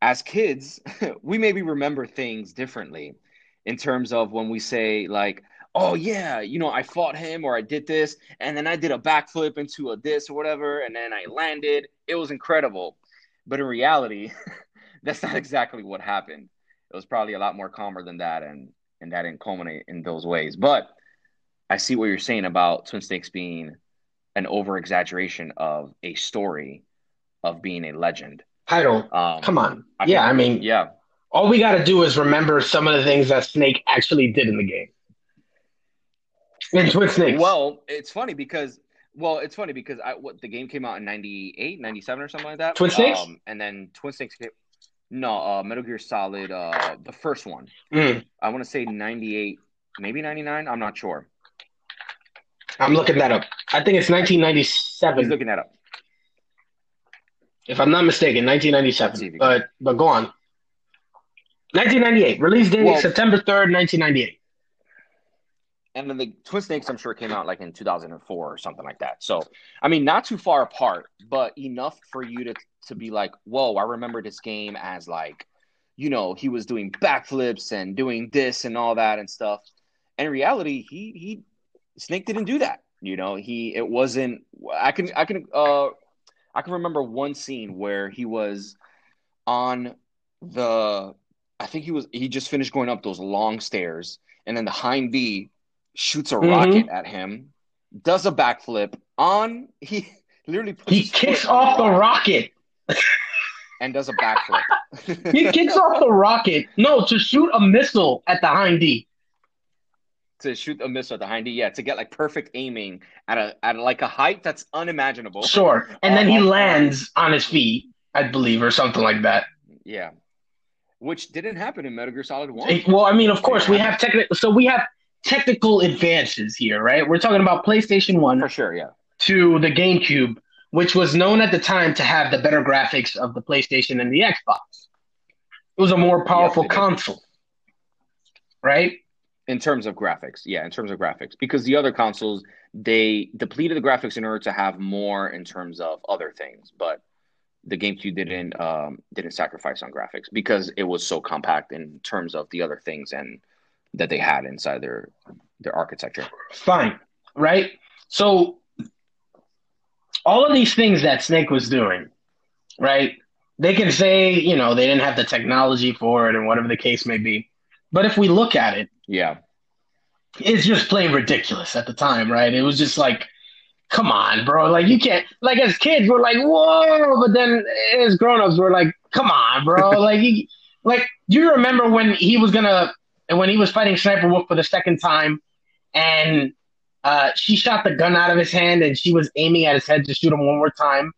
As kids, we maybe remember things differently in terms of when we say like oh yeah, you know, I fought him or I did this, and then I did a backflip into a this or whatever, and then I landed. It was incredible. But in reality, that's not exactly what happened. It was probably a lot more calmer than that, and and that didn't culminate in those ways. But I see what you're saying about Twin Snakes being an over exaggeration of a story of being a legend. Hydo, Um, come on. I yeah, I mean, yeah, all we got to do is remember some of the things that Snake actually did in the game. In Twin Snakes. Well, it's funny because well, it's funny because I what the game came out in 98, 97 or something like that. Twin Snakes? Um, and then Twin Snakes came, no, uh Metal Gear Solid uh the first one. Mm, I want to say 98, maybe 99, I'm not sure. I'm looking that up. I think it's 1997. He's 1997, looking that up. if I'm not mistaken. Let's see if 1997. you can- But but go on. 1998. Release date Well- September 3rd, 1998. And then the Twin Snakes, I'm sure, came out like in 2004 or something like that. So, I mean, not too far apart, but enough for you to to be like, whoa, I remember this game as like, you know, he was doing backflips and doing this and all that and stuff. And in reality, he he Snake didn't do that. You know, he it wasn't. I can I can uh I can remember one scene where he was on the. I think he was he just finished going up those long stairs, and then the hind D shoots a Mhm. rocket at him, does a backflip on he literally puts He kicks off the rocket. and does a backflip. He kicks off the rocket. No, to shoot a missile at the hind D. to shoot a missile at the hind D, yeah, to get like perfect aiming at a at like a height that's unimaginable. Sure. And then he uh, lands on his feet, I believe, or something like that. Yeah, which didn't happen in Metal Gear Solid One. Well, I mean, of course, we have technical. So we have technical advances here, right? We're talking about PlayStation One For sure, yeah. to the GameCube, which was known at the time to have the better graphics of the PlayStation and the Xbox. It was a more powerful Yes, console, right? In terms of graphics, yeah, in terms of graphics, because the other consoles they depleted the graphics in order to have more in terms of other things, but the GameCube didn't um, didn't sacrifice on graphics because it was so compact in terms of the other things and that they had inside their their architecture. Fine, right? So all of these things that Snake was doing, right? They can say, you know, they didn't have the technology for it and whatever the case may be. But if we look at it, Yeah, it's just plain ridiculous at the time, right? It was just like, come on, bro. Like you can't like as kids we're like, whoa, but then as grown-ups we're like, come on, bro. like you, like you remember when he was gonna when he was fighting Sniper Wolf for the second time and uh, she shot the gun out of his hand and she was aiming at his head to shoot him one more time.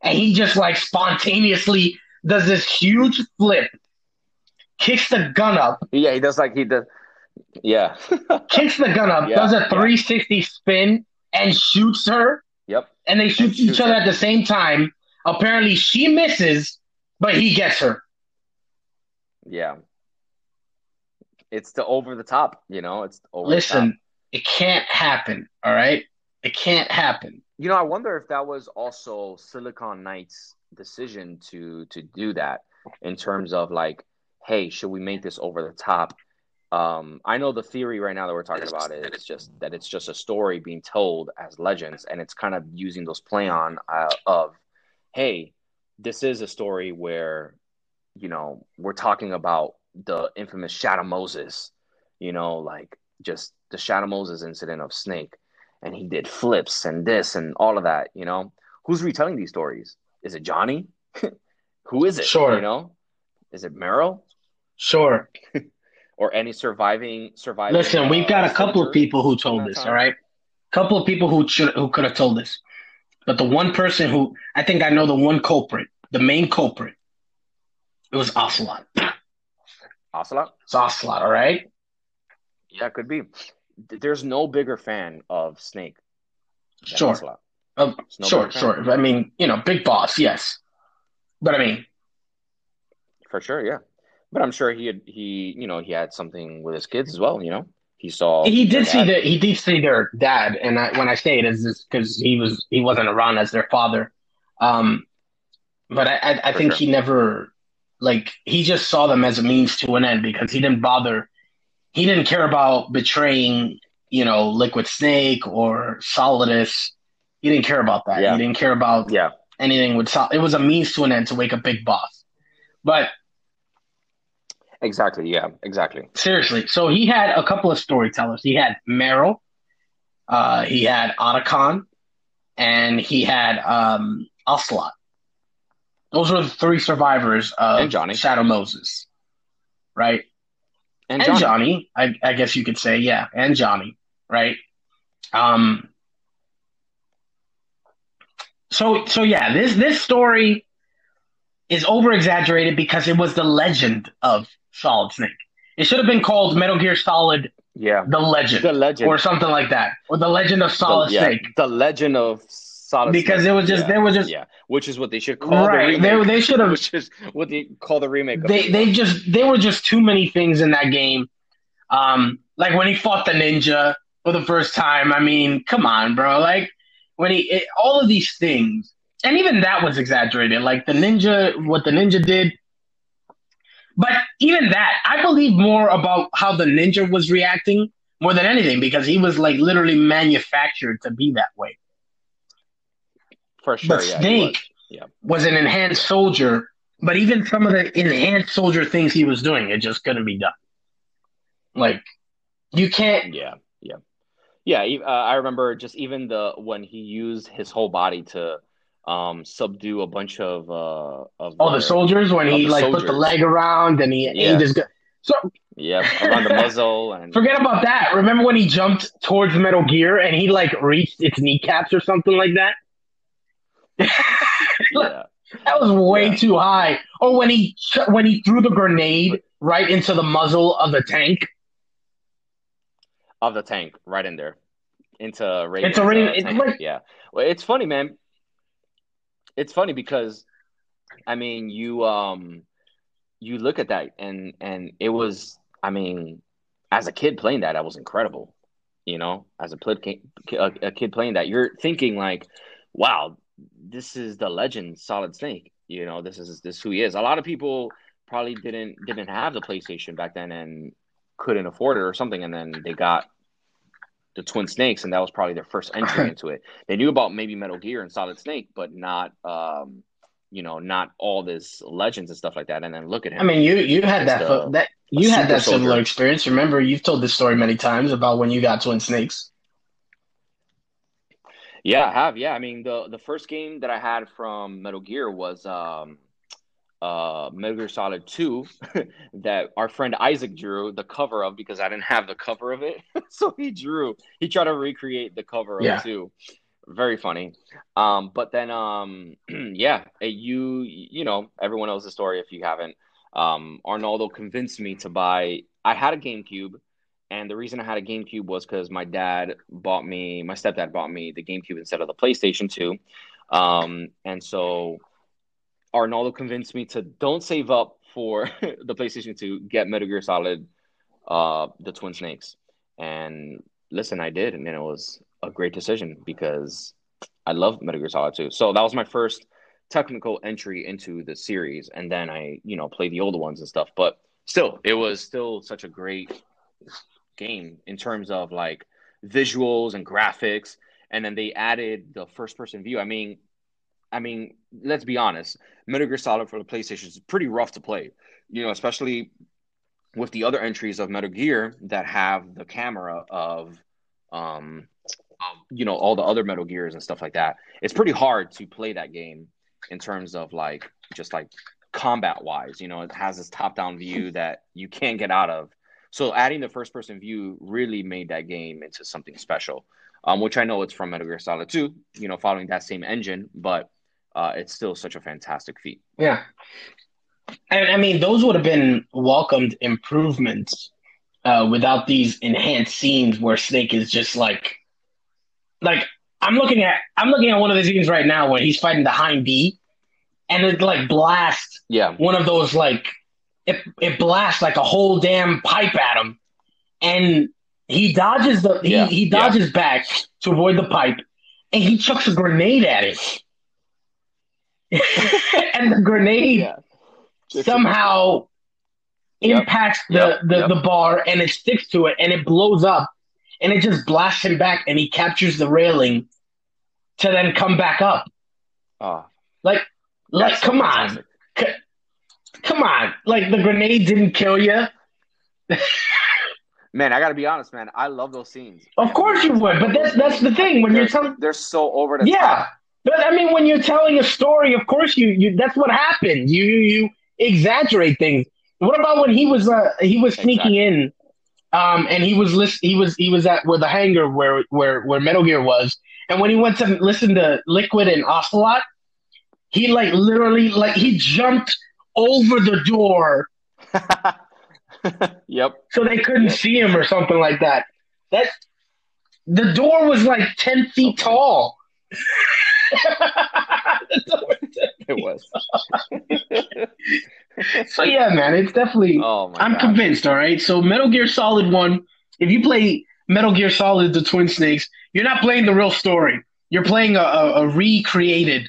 And he just like spontaneously does this huge flip, kicks the gun up, yeah, he does like he does. Yeah, kicks the gun up, Yeah, does a yeah. 360 spin, and shoots her. yep. And they shoot And each other her. at the same time. Apparently, she misses, but he gets her. Yeah. It's the over the top, you know, it's over. Listen, it can't happen. All right, it can't happen. You know, I wonder if that was also Silicon Knight's decision to to do that in terms of like, hey, should we make this over the top? Um, I know the theory right now that we're talking about is just that it's just a story being told as legends, and it's kind of using those play on uh, of, hey, this is a story where, you know, we're talking about the infamous Shadow Moses, you know, like just the Shadow Moses incident of Snake and he did flips and this and all of that, you know. Who's retelling these stories? Is it Johnny? Who is it? Sure. You know? Is it Meryl? Sure. Or any surviving surviving Listen, we've got uh, a couple of people who told this. time? All right, couple of people who should who could have told this, but the one person who I think I know the one culprit, the main culprit, it was Ocelot. Ocelot? It's Ocelot. All right. Yeah, could be. There's no bigger fan of Snake Sure. Ocelot. Uh, no sure, sure. I mean, you know, big boss, yes. But I mean, For sure, yeah. But I'm sure he had he you know, he had something with his kids as well, you know. He saw he did see that he did see their dad, and I, when I say it is because he was he wasn't around as their father. Um, but I I, I think sure. he never like he just saw them as a means to an end because he didn't bother. He didn't care about betraying, you know, Liquid Snake or Solidus. He didn't care about that. Yeah. He didn't care about Yeah. anything with Sol- it was a means to an end to wake a big boss. But Exactly, yeah, exactly. seriously, so he had a couple of storytellers. He had Meryl, uh, he had Otacon, and he had um, Ocelot. Those were the three survivors of And Johnny. Shadow Moses, right? And And Johnny. Johnny, I, I guess you could say, yeah, and Johnny, right? Um. So, so yeah, this this story is over exaggerated because it was the legend of Solid Snake. It should have been called Metal Gear Solid: Yeah. The Legend, The legend. or something like that, or the Legend of Solid the, yeah, Snake. The legend of Solid Because Snake. it was just- yeah, they were just- yeah, which is what they should call Right? the They remake. they should have which is what they call the remake. They the they just they were just too many things in that game. Um, Like when he fought the ninja for the first time. I mean, come on, bro. Like when he it, all of these things, and even that was exaggerated. Like the ninja, what the ninja did. But even that, I believe more about how the ninja was reacting more than anything because he was like literally manufactured to be that way. For sure, But yeah, Snake was. Yeah. was an enhanced soldier, but even some of the enhanced soldier things he was doing, it just couldn't be done. Like you can't. Yeah, yeah, yeah. Uh, I remember just even the when he used his whole body to um subdue a bunch of uh of All the soldiers when he like put the leg around and he Yeah. aimed his gun. So yeah around the muzzle and forget about that. Remember when he jumped towards Metal Gear and he like reached its kneecaps or something like that? Yeah That was way Yeah. too high. Or when he when he threw the grenade right into the muzzle of the tank. of the tank right in there into Raven's, It's a Raven- uh, it's like- yeah. Well, it's funny, man. It's funny because I mean, you um you look at that and and it was I mean, as a kid playing that, that was incredible. You know, as a kid a kid playing that, you're thinking like, wow, this is the legend Solid Snake. You know, this is this is who he is. A lot of people probably didn't didn't have the PlayStation back then and couldn't afford it or something, and then they got the Twin Snakes, and that was probably their first entry into it. They knew about maybe Metal Gear and Solid Snake, but not, um, you know, not all this legends and stuff like that. And then look at him. I mean, you you had that that you had that similar soldier. experience. Remember, you've told this story many times about when you got Twin Snakes. Yeah, I have. Yeah, I mean the the first game that I had from Metal Gear was um uh Metal Gear Solid 2 that our friend Isaac drew the cover of because I didn't have the cover of it. so he drew he tried to recreate the cover of Yeah. it too. Very funny. Um but then um yeah, eh, you you know, everyone knows the story if you haven't. Um Arnaldo convinced me to buy I had a GameCube and the reason I had a GameCube was because my dad bought me, my stepdad bought me the GameCube instead of the PlayStation 2. Um, and so Arnaldo convinced me to don't save up for the PlayStation 2, get Metal Gear Solid, uh, the Twin Snakes. And listen, I did, and then it was a great decision because I love Metal Gear Solid 2. So that was my first technical entry into the series. And then I, you know, played the older ones and stuff. But still, it was still such a great game in terms of like visuals and graphics and then they added the first person view. I mean i mean let's be honest metal gear solid for the playstation is pretty rough to play you know especially with the other entries of metal gear that have the camera of um you know all the other metal gears and stuff like that. It's pretty hard to play that game in terms of like just like combat wise you know it has this top down view that you can't get out of so adding the first person view really made that game into something special, um, which I know it's from Metal Gear Solid 2, you know, following that same engine, but uh, it's still such a fantastic feat. Yeah, and I mean those would have been welcomed improvements uh, without these enhanced scenes where Snake is just like, like I'm looking at I'm looking at one of the scenes right now where he's fighting the Hind D, and it like blasts Yeah, one of those like it it blasts like a whole damn pipe at him, and he dodges the he, Yeah, he dodges back to avoid the pipe, and he chucks a grenade at it, and the grenade yeah. somehow Yep, impacts the yep, the, yep. the bar and it sticks to it and it blows up and it just blasts him back and he captures the railing to then come back up. Oh, Like, like, come on, fantastic. Come on! Like the grenade didn't kill you. Man, I gotta be honest, man. I love those scenes. Of course you would, but that's that's the thing when they're, you're telling. they're so over the Yeah, top. but I mean, when you're telling a story, of course you you that's what happened. You you, you exaggerate things. What about when he was uh he was sneaking in, um, and he was list he was he was at where the hangar where where where Metal Gear was, and when he went to listen to Liquid and Ocelot, he like literally like he jumped over the door yep. so they couldn't Yep. see him or something like that. That the door was like ten feet tall. The door was 10 It was. so yeah, man, it's definitely. oh my I'm God. convinced. All right, so Metal Gear Solid One if you play Metal Gear Solid: The Twin Snakes, you're not playing the real story. You're playing a, a, a recreated,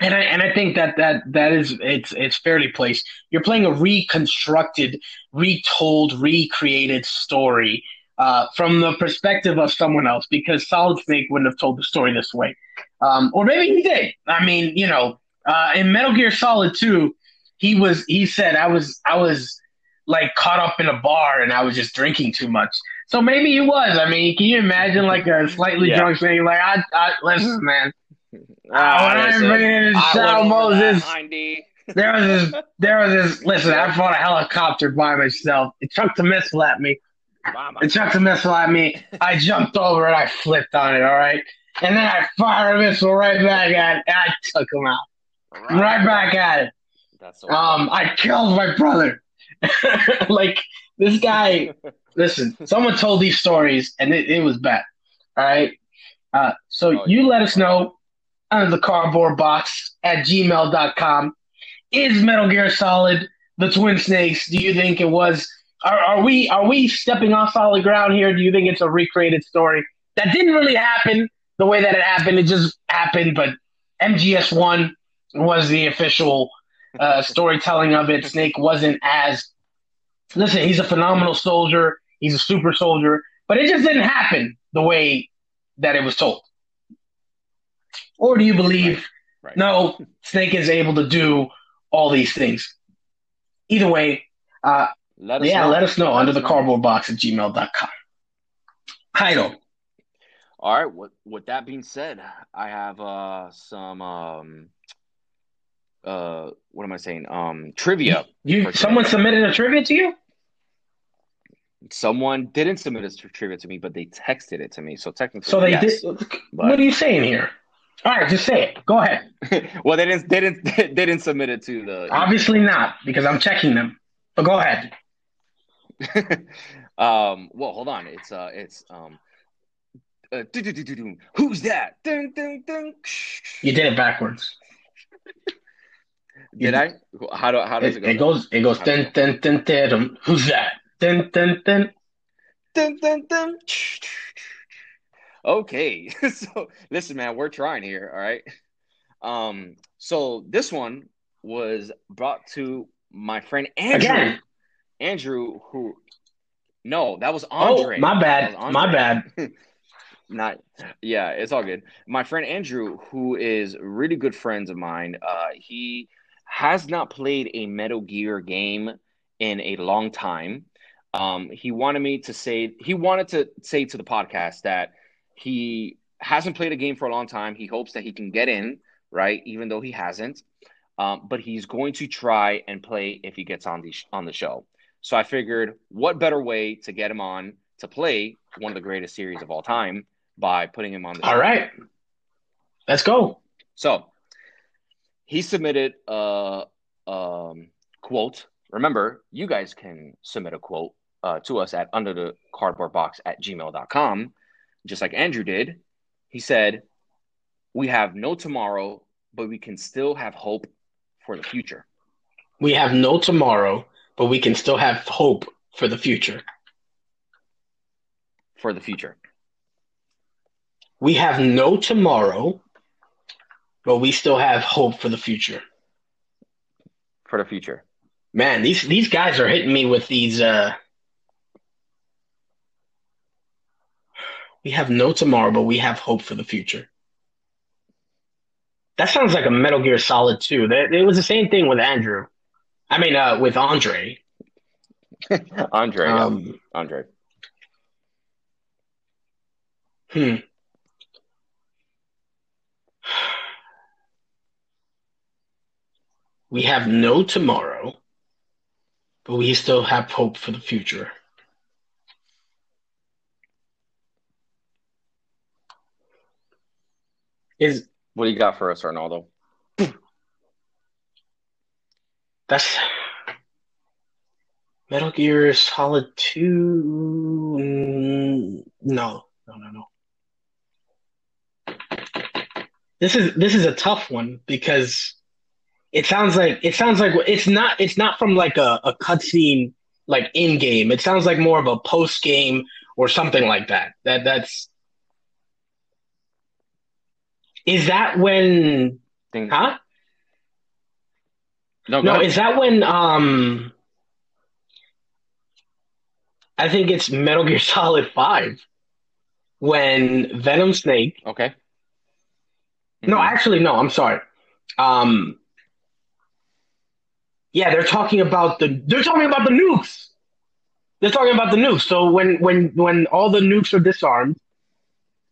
and I and I think that that that is it's it's fairly placed. You're playing a reconstructed, retold, recreated story uh, from the perspective of someone else because Solid Snake wouldn't have told the story this way. Um, or maybe he did. I mean, you know, uh, in Metal Gear Solid 2, he was he said I was I was like caught up in a bar and I was just drinking too much. So maybe he was. I mean, can you imagine like a slightly yeah. drunk saying like I, I listen, man. Ah, when I'm bringing in Moses, there was this, there was this. Listen, I fought a helicopter by myself. It chucked a missile at me. It chucked a missile at me. I jumped over and I flipped on it. All right, and then I fired a missile right back at it. And I took him out. Right, right back at it. That's so um, I killed my brother. like this guy. listen, someone told these stories and it, it was bad. All right. Uh, so oh, you yeah. let us know under the cardboard box at gmail.com. Is Metal Gear Solid the Twin Snakes? Do you think it was? Are, are we are we stepping off solid ground here? Do you think it's a recreated story that didn't really happen the way that it happened? It just happened, but MGS One was the official uh, storytelling of it. Snake wasn't as listen. He's a phenomenal soldier. He's a super soldier, but it just didn't happen the way that it was told. Or do you believe right. Right. no, Snake is able to do all these things? Either way, uh, let yeah, know. let us know let under us the know. cardboard box at gmail.com. Heido. All right. With, with that being said, I have uh, some um, uh, what am I saying? Um, trivia. You someone submitted a trivia to you? Someone didn't submit a trivia to me, but they texted it to me. So technically, so they yes, did. But... What are you saying here? All right, just say it. Go ahead. well, they didn't. They didn't. They didn't submit it to the. Obviously not, because I'm checking them. But go ahead. um. Well, hold on. It's uh. It's um. Uh, Who's that? You did it backwards. Did I? How do how does it, it go? It goes it goes ten ten ten ten. Who's that? Dun, dun, dun. Dun, dun, dun. Okay, so listen, man, we're trying here. All right. Um, so this one was brought to my friend Andrew. Again. Andrew, who no, that was Andre. Oh, my bad. Andre. My bad. Not yeah, it's all good. My friend Andrew, who is really good friends of mine, uh, he has not played a Metal Gear game in a long time. Um, he wanted me to say he wanted to say to the podcast that he hasn't played a game for a long time. He hopes that he can get in, right? Even though he hasn't, um, but he's going to try and play if he gets on the sh- on the show. So I figured, what better way to get him on to play one of the greatest series of all time by putting him on the show. All right, let's go. So he submitted a um, quote. Remember, you guys can submit a quote uh, to us at under the cardboard box at gmail.com, just like Andrew did. He said, We have no tomorrow, but we can still have hope for the future. We have no tomorrow, but we can still have hope for the future. For the future. We have no tomorrow, but we still have hope for the future. For the future. Man, these these guys are hitting me with these uh We have no tomorrow, but we have hope for the future. That sounds like a Metal Gear Solid 2. It was the same thing with Andrew. I mean, uh, with Andre. Andre. Um, Andre. Hmm. We have no tomorrow, but we still have hope for the future. Is what do you got for us, Arnaldo? That's Metal Gear Solid Two. Mm, no, no, no, no. This is this is a tough one because it sounds like it sounds like it's not it's not from like a, a cutscene like in game. It sounds like more of a post game or something like that. That that's is that when Thing- huh? No, No, is that when um I think it's Metal Gear Solid 5 when Venom Snake okay. No, Mhm. actually no, I'm sorry. Um Yeah, they're talking about the they're talking about the nukes. They're talking about the nukes. So when when when all the nukes are disarmed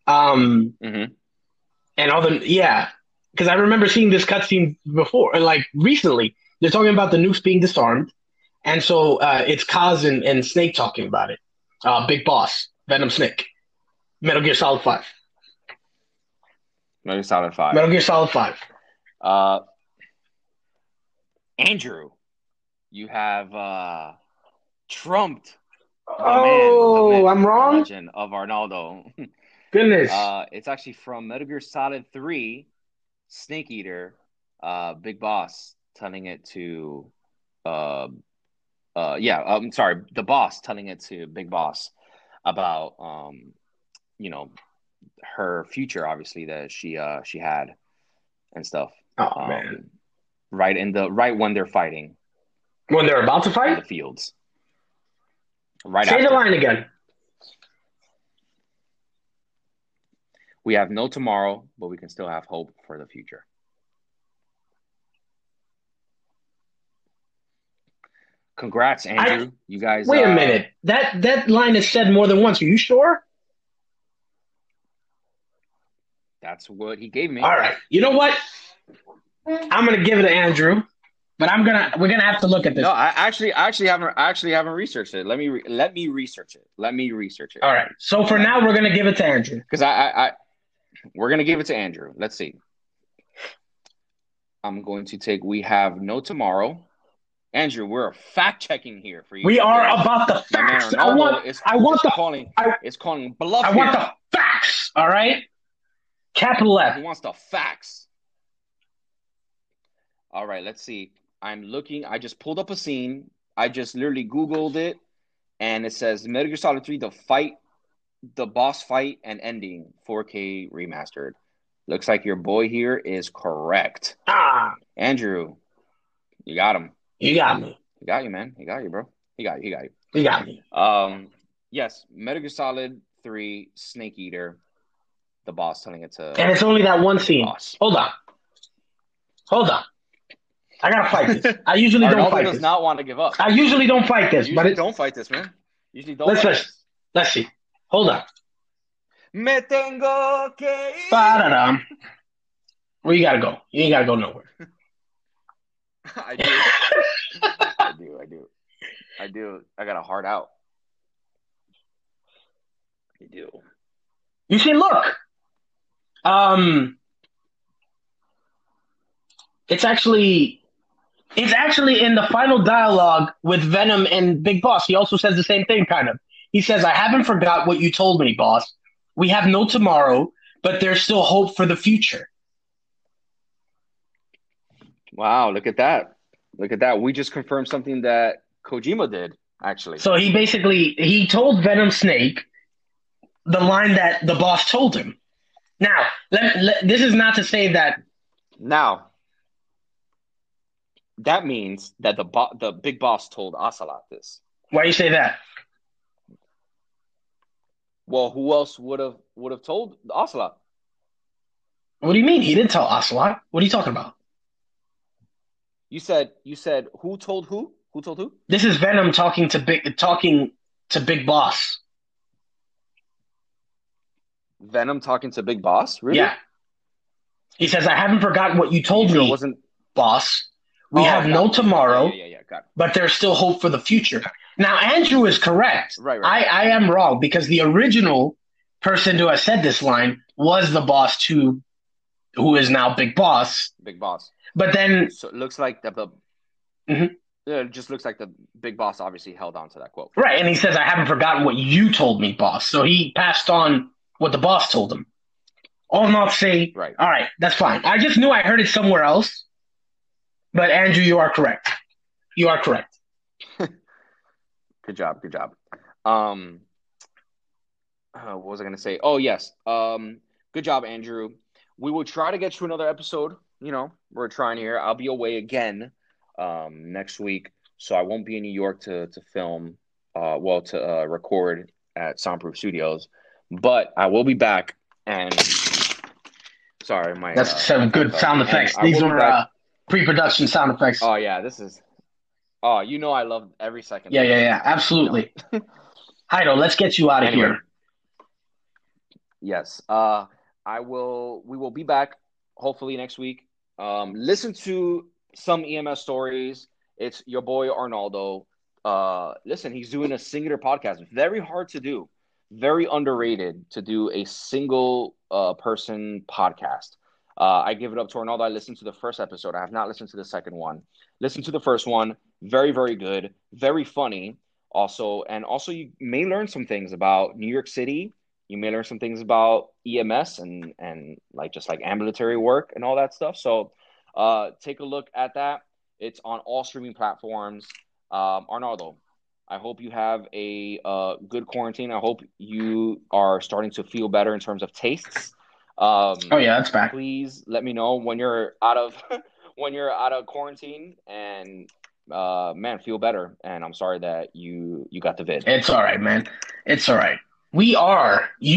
um Mhm. And all the yeah, because I remember seeing this cutscene before, like recently. They're talking about the nukes being disarmed, and so uh, it's Kaz and, and Snake talking about it. Uh, Big Boss, Venom Snake, Metal Gear Solid Five, Metal Gear Solid Five. Metal Gear Solid Five. Uh, Andrew, you have uh, trumped the man, the Oh, I'm wrong. legend of Arnaldo. Goodness. Uh, it's actually from Metal Gear Solid 3, Snake Eater, uh, Big Boss telling it to, uh, uh, yeah, I'm sorry, the boss telling it to Big Boss about, um, you know, her future, obviously that she uh she had and stuff. oh Um, man, right in the right when they're fighting when they're about to in fight, the fields. Right say after. the line again. We have no tomorrow, but we can still have hope for the future. Congrats, Andrew. you guys. Wait a uh, minute. That that line is said more than once. Are you sure? That's what he gave me. All right. You know what? I'm gonna give it to Andrew, but I'm gonna we're gonna have to look at this. No, I actually, I actually haven't, I actually haven't researched it. Let me, re- let me research it. Let me research it. All right. So for now, we're gonna give it to Andrew. Because I, I, I, we're gonna give it to Andrew. Let's see. I'm going to take. We have no tomorrow. Andrew, we're fact checking here for you. We are about the man facts. I want is, I want the calling. I- it's calling bluff. I want the facts. All right. Capital F. He wants the facts. All right, let's see. I'm looking. I just pulled up a scene. I just literally Googled it, and it says Metal Gear Solid 3, the fight, the boss fight and ending, 4K remastered. Looks like your boy here is correct. Ah, Andrew, you got him. you got me. He got you, man. He got you, bro. He got you. He got you. You got me. Um, yes, Metal Gear Solid 3, Snake Eater, the boss telling it to And it's only that one scene. boss. Hold on. Hold on. I gotta fight this. I usually don't fight does this. not want to give up. I usually don't fight this, Usually but it's, don't fight this, man. Usually don't. Let's listen. let's see. Hold on. Me tengo que ir. Ba-da-dum. Where you gotta go? You ain't gotta go nowhere. I do. I do. I do. I do. I got a heart out. I do. You see, look. Um, it's actually, it's actually in the final dialogue with Venom and Big Boss. He also says the same thing, kind of. He says, "I haven't forgot what you told me, boss. We have no tomorrow, but there's still hope for the future." Wow! Look at that. Look at that. We just confirmed something that Kojima did. Actually. So he basically he told Venom Snake the line that the boss told him. Now, let, let, this is not to say that Now, that means that the bo- the big boss told Ocelot this. why do you say that. Well, who else would have would have told Ocelot? What do you mean? He didn't tell Ocelot. What are you talking about? You said you said who told who? Who told who? This is Venom talking to Big talking to Big Boss. Venom talking to Big Boss? Really? Yeah. He says, "I haven't forgotten what you told You me, wasn't boss. We Oh, have no it. tomorrow, Yeah, yeah, yeah, but there's still hope for the future." Now, Andrew is correct. Right, right. I, I am wrong because the original person to have said this line was the boss to who is now Big Boss. Big Boss. But then So it looks like the, the Mhm. It just looks like the Big Boss obviously held on to that quote. Right, and he says, I haven't forgotten what you told me, boss. So he passed on what the boss told him. All not say, Right. all right, that's fine. I just knew I heard it somewhere else. But Andrew, you are correct. You are correct. Good job. Good job. Um, uh, what was I going to say? Oh, yes. Um, good job, Andrew. We will try to get to another episode. You know, we're trying here. I'll be away again um, next week, so I won't be in New York to to film. Uh, well, to uh, record at Soundproof Studios, but I will be back. And sorry, my That's uh, some good sound effects. These be are uh, pre-production sound effects. Oh yeah, this is. Oh, you know I love every second. yeah, yeah, yeah. Absolutely. Heido, let's get you out of Anyway. here. Yes. Uh, I will. We will be back hopefully next week. Um, listen to some EMS stories. It's your boy Arnaldo. Uh, listen, he's doing a singular podcast. Very hard to do. Very underrated to do a single uh, person podcast. Uh, I give it up to Arnaldo. I listened to the first episode. I have not listened to the second one. Listen to the first one. Very, very good. Very funny. Also, and also you may learn some things about New York City you may learn some things about EMS and and like just like ambulatory work and all that stuff. So uh, take a look at that. It's on all streaming platforms. Um, Arnaldo, I hope you have a uh, good quarantine. I hope you are starting to feel better in terms of tastes. Um, Oh yeah, that's back. please let me know when you're out of when you're out of quarantine and uh man feel better and i'm sorry that you you got the vid It's all right, man. It's all right. We are. You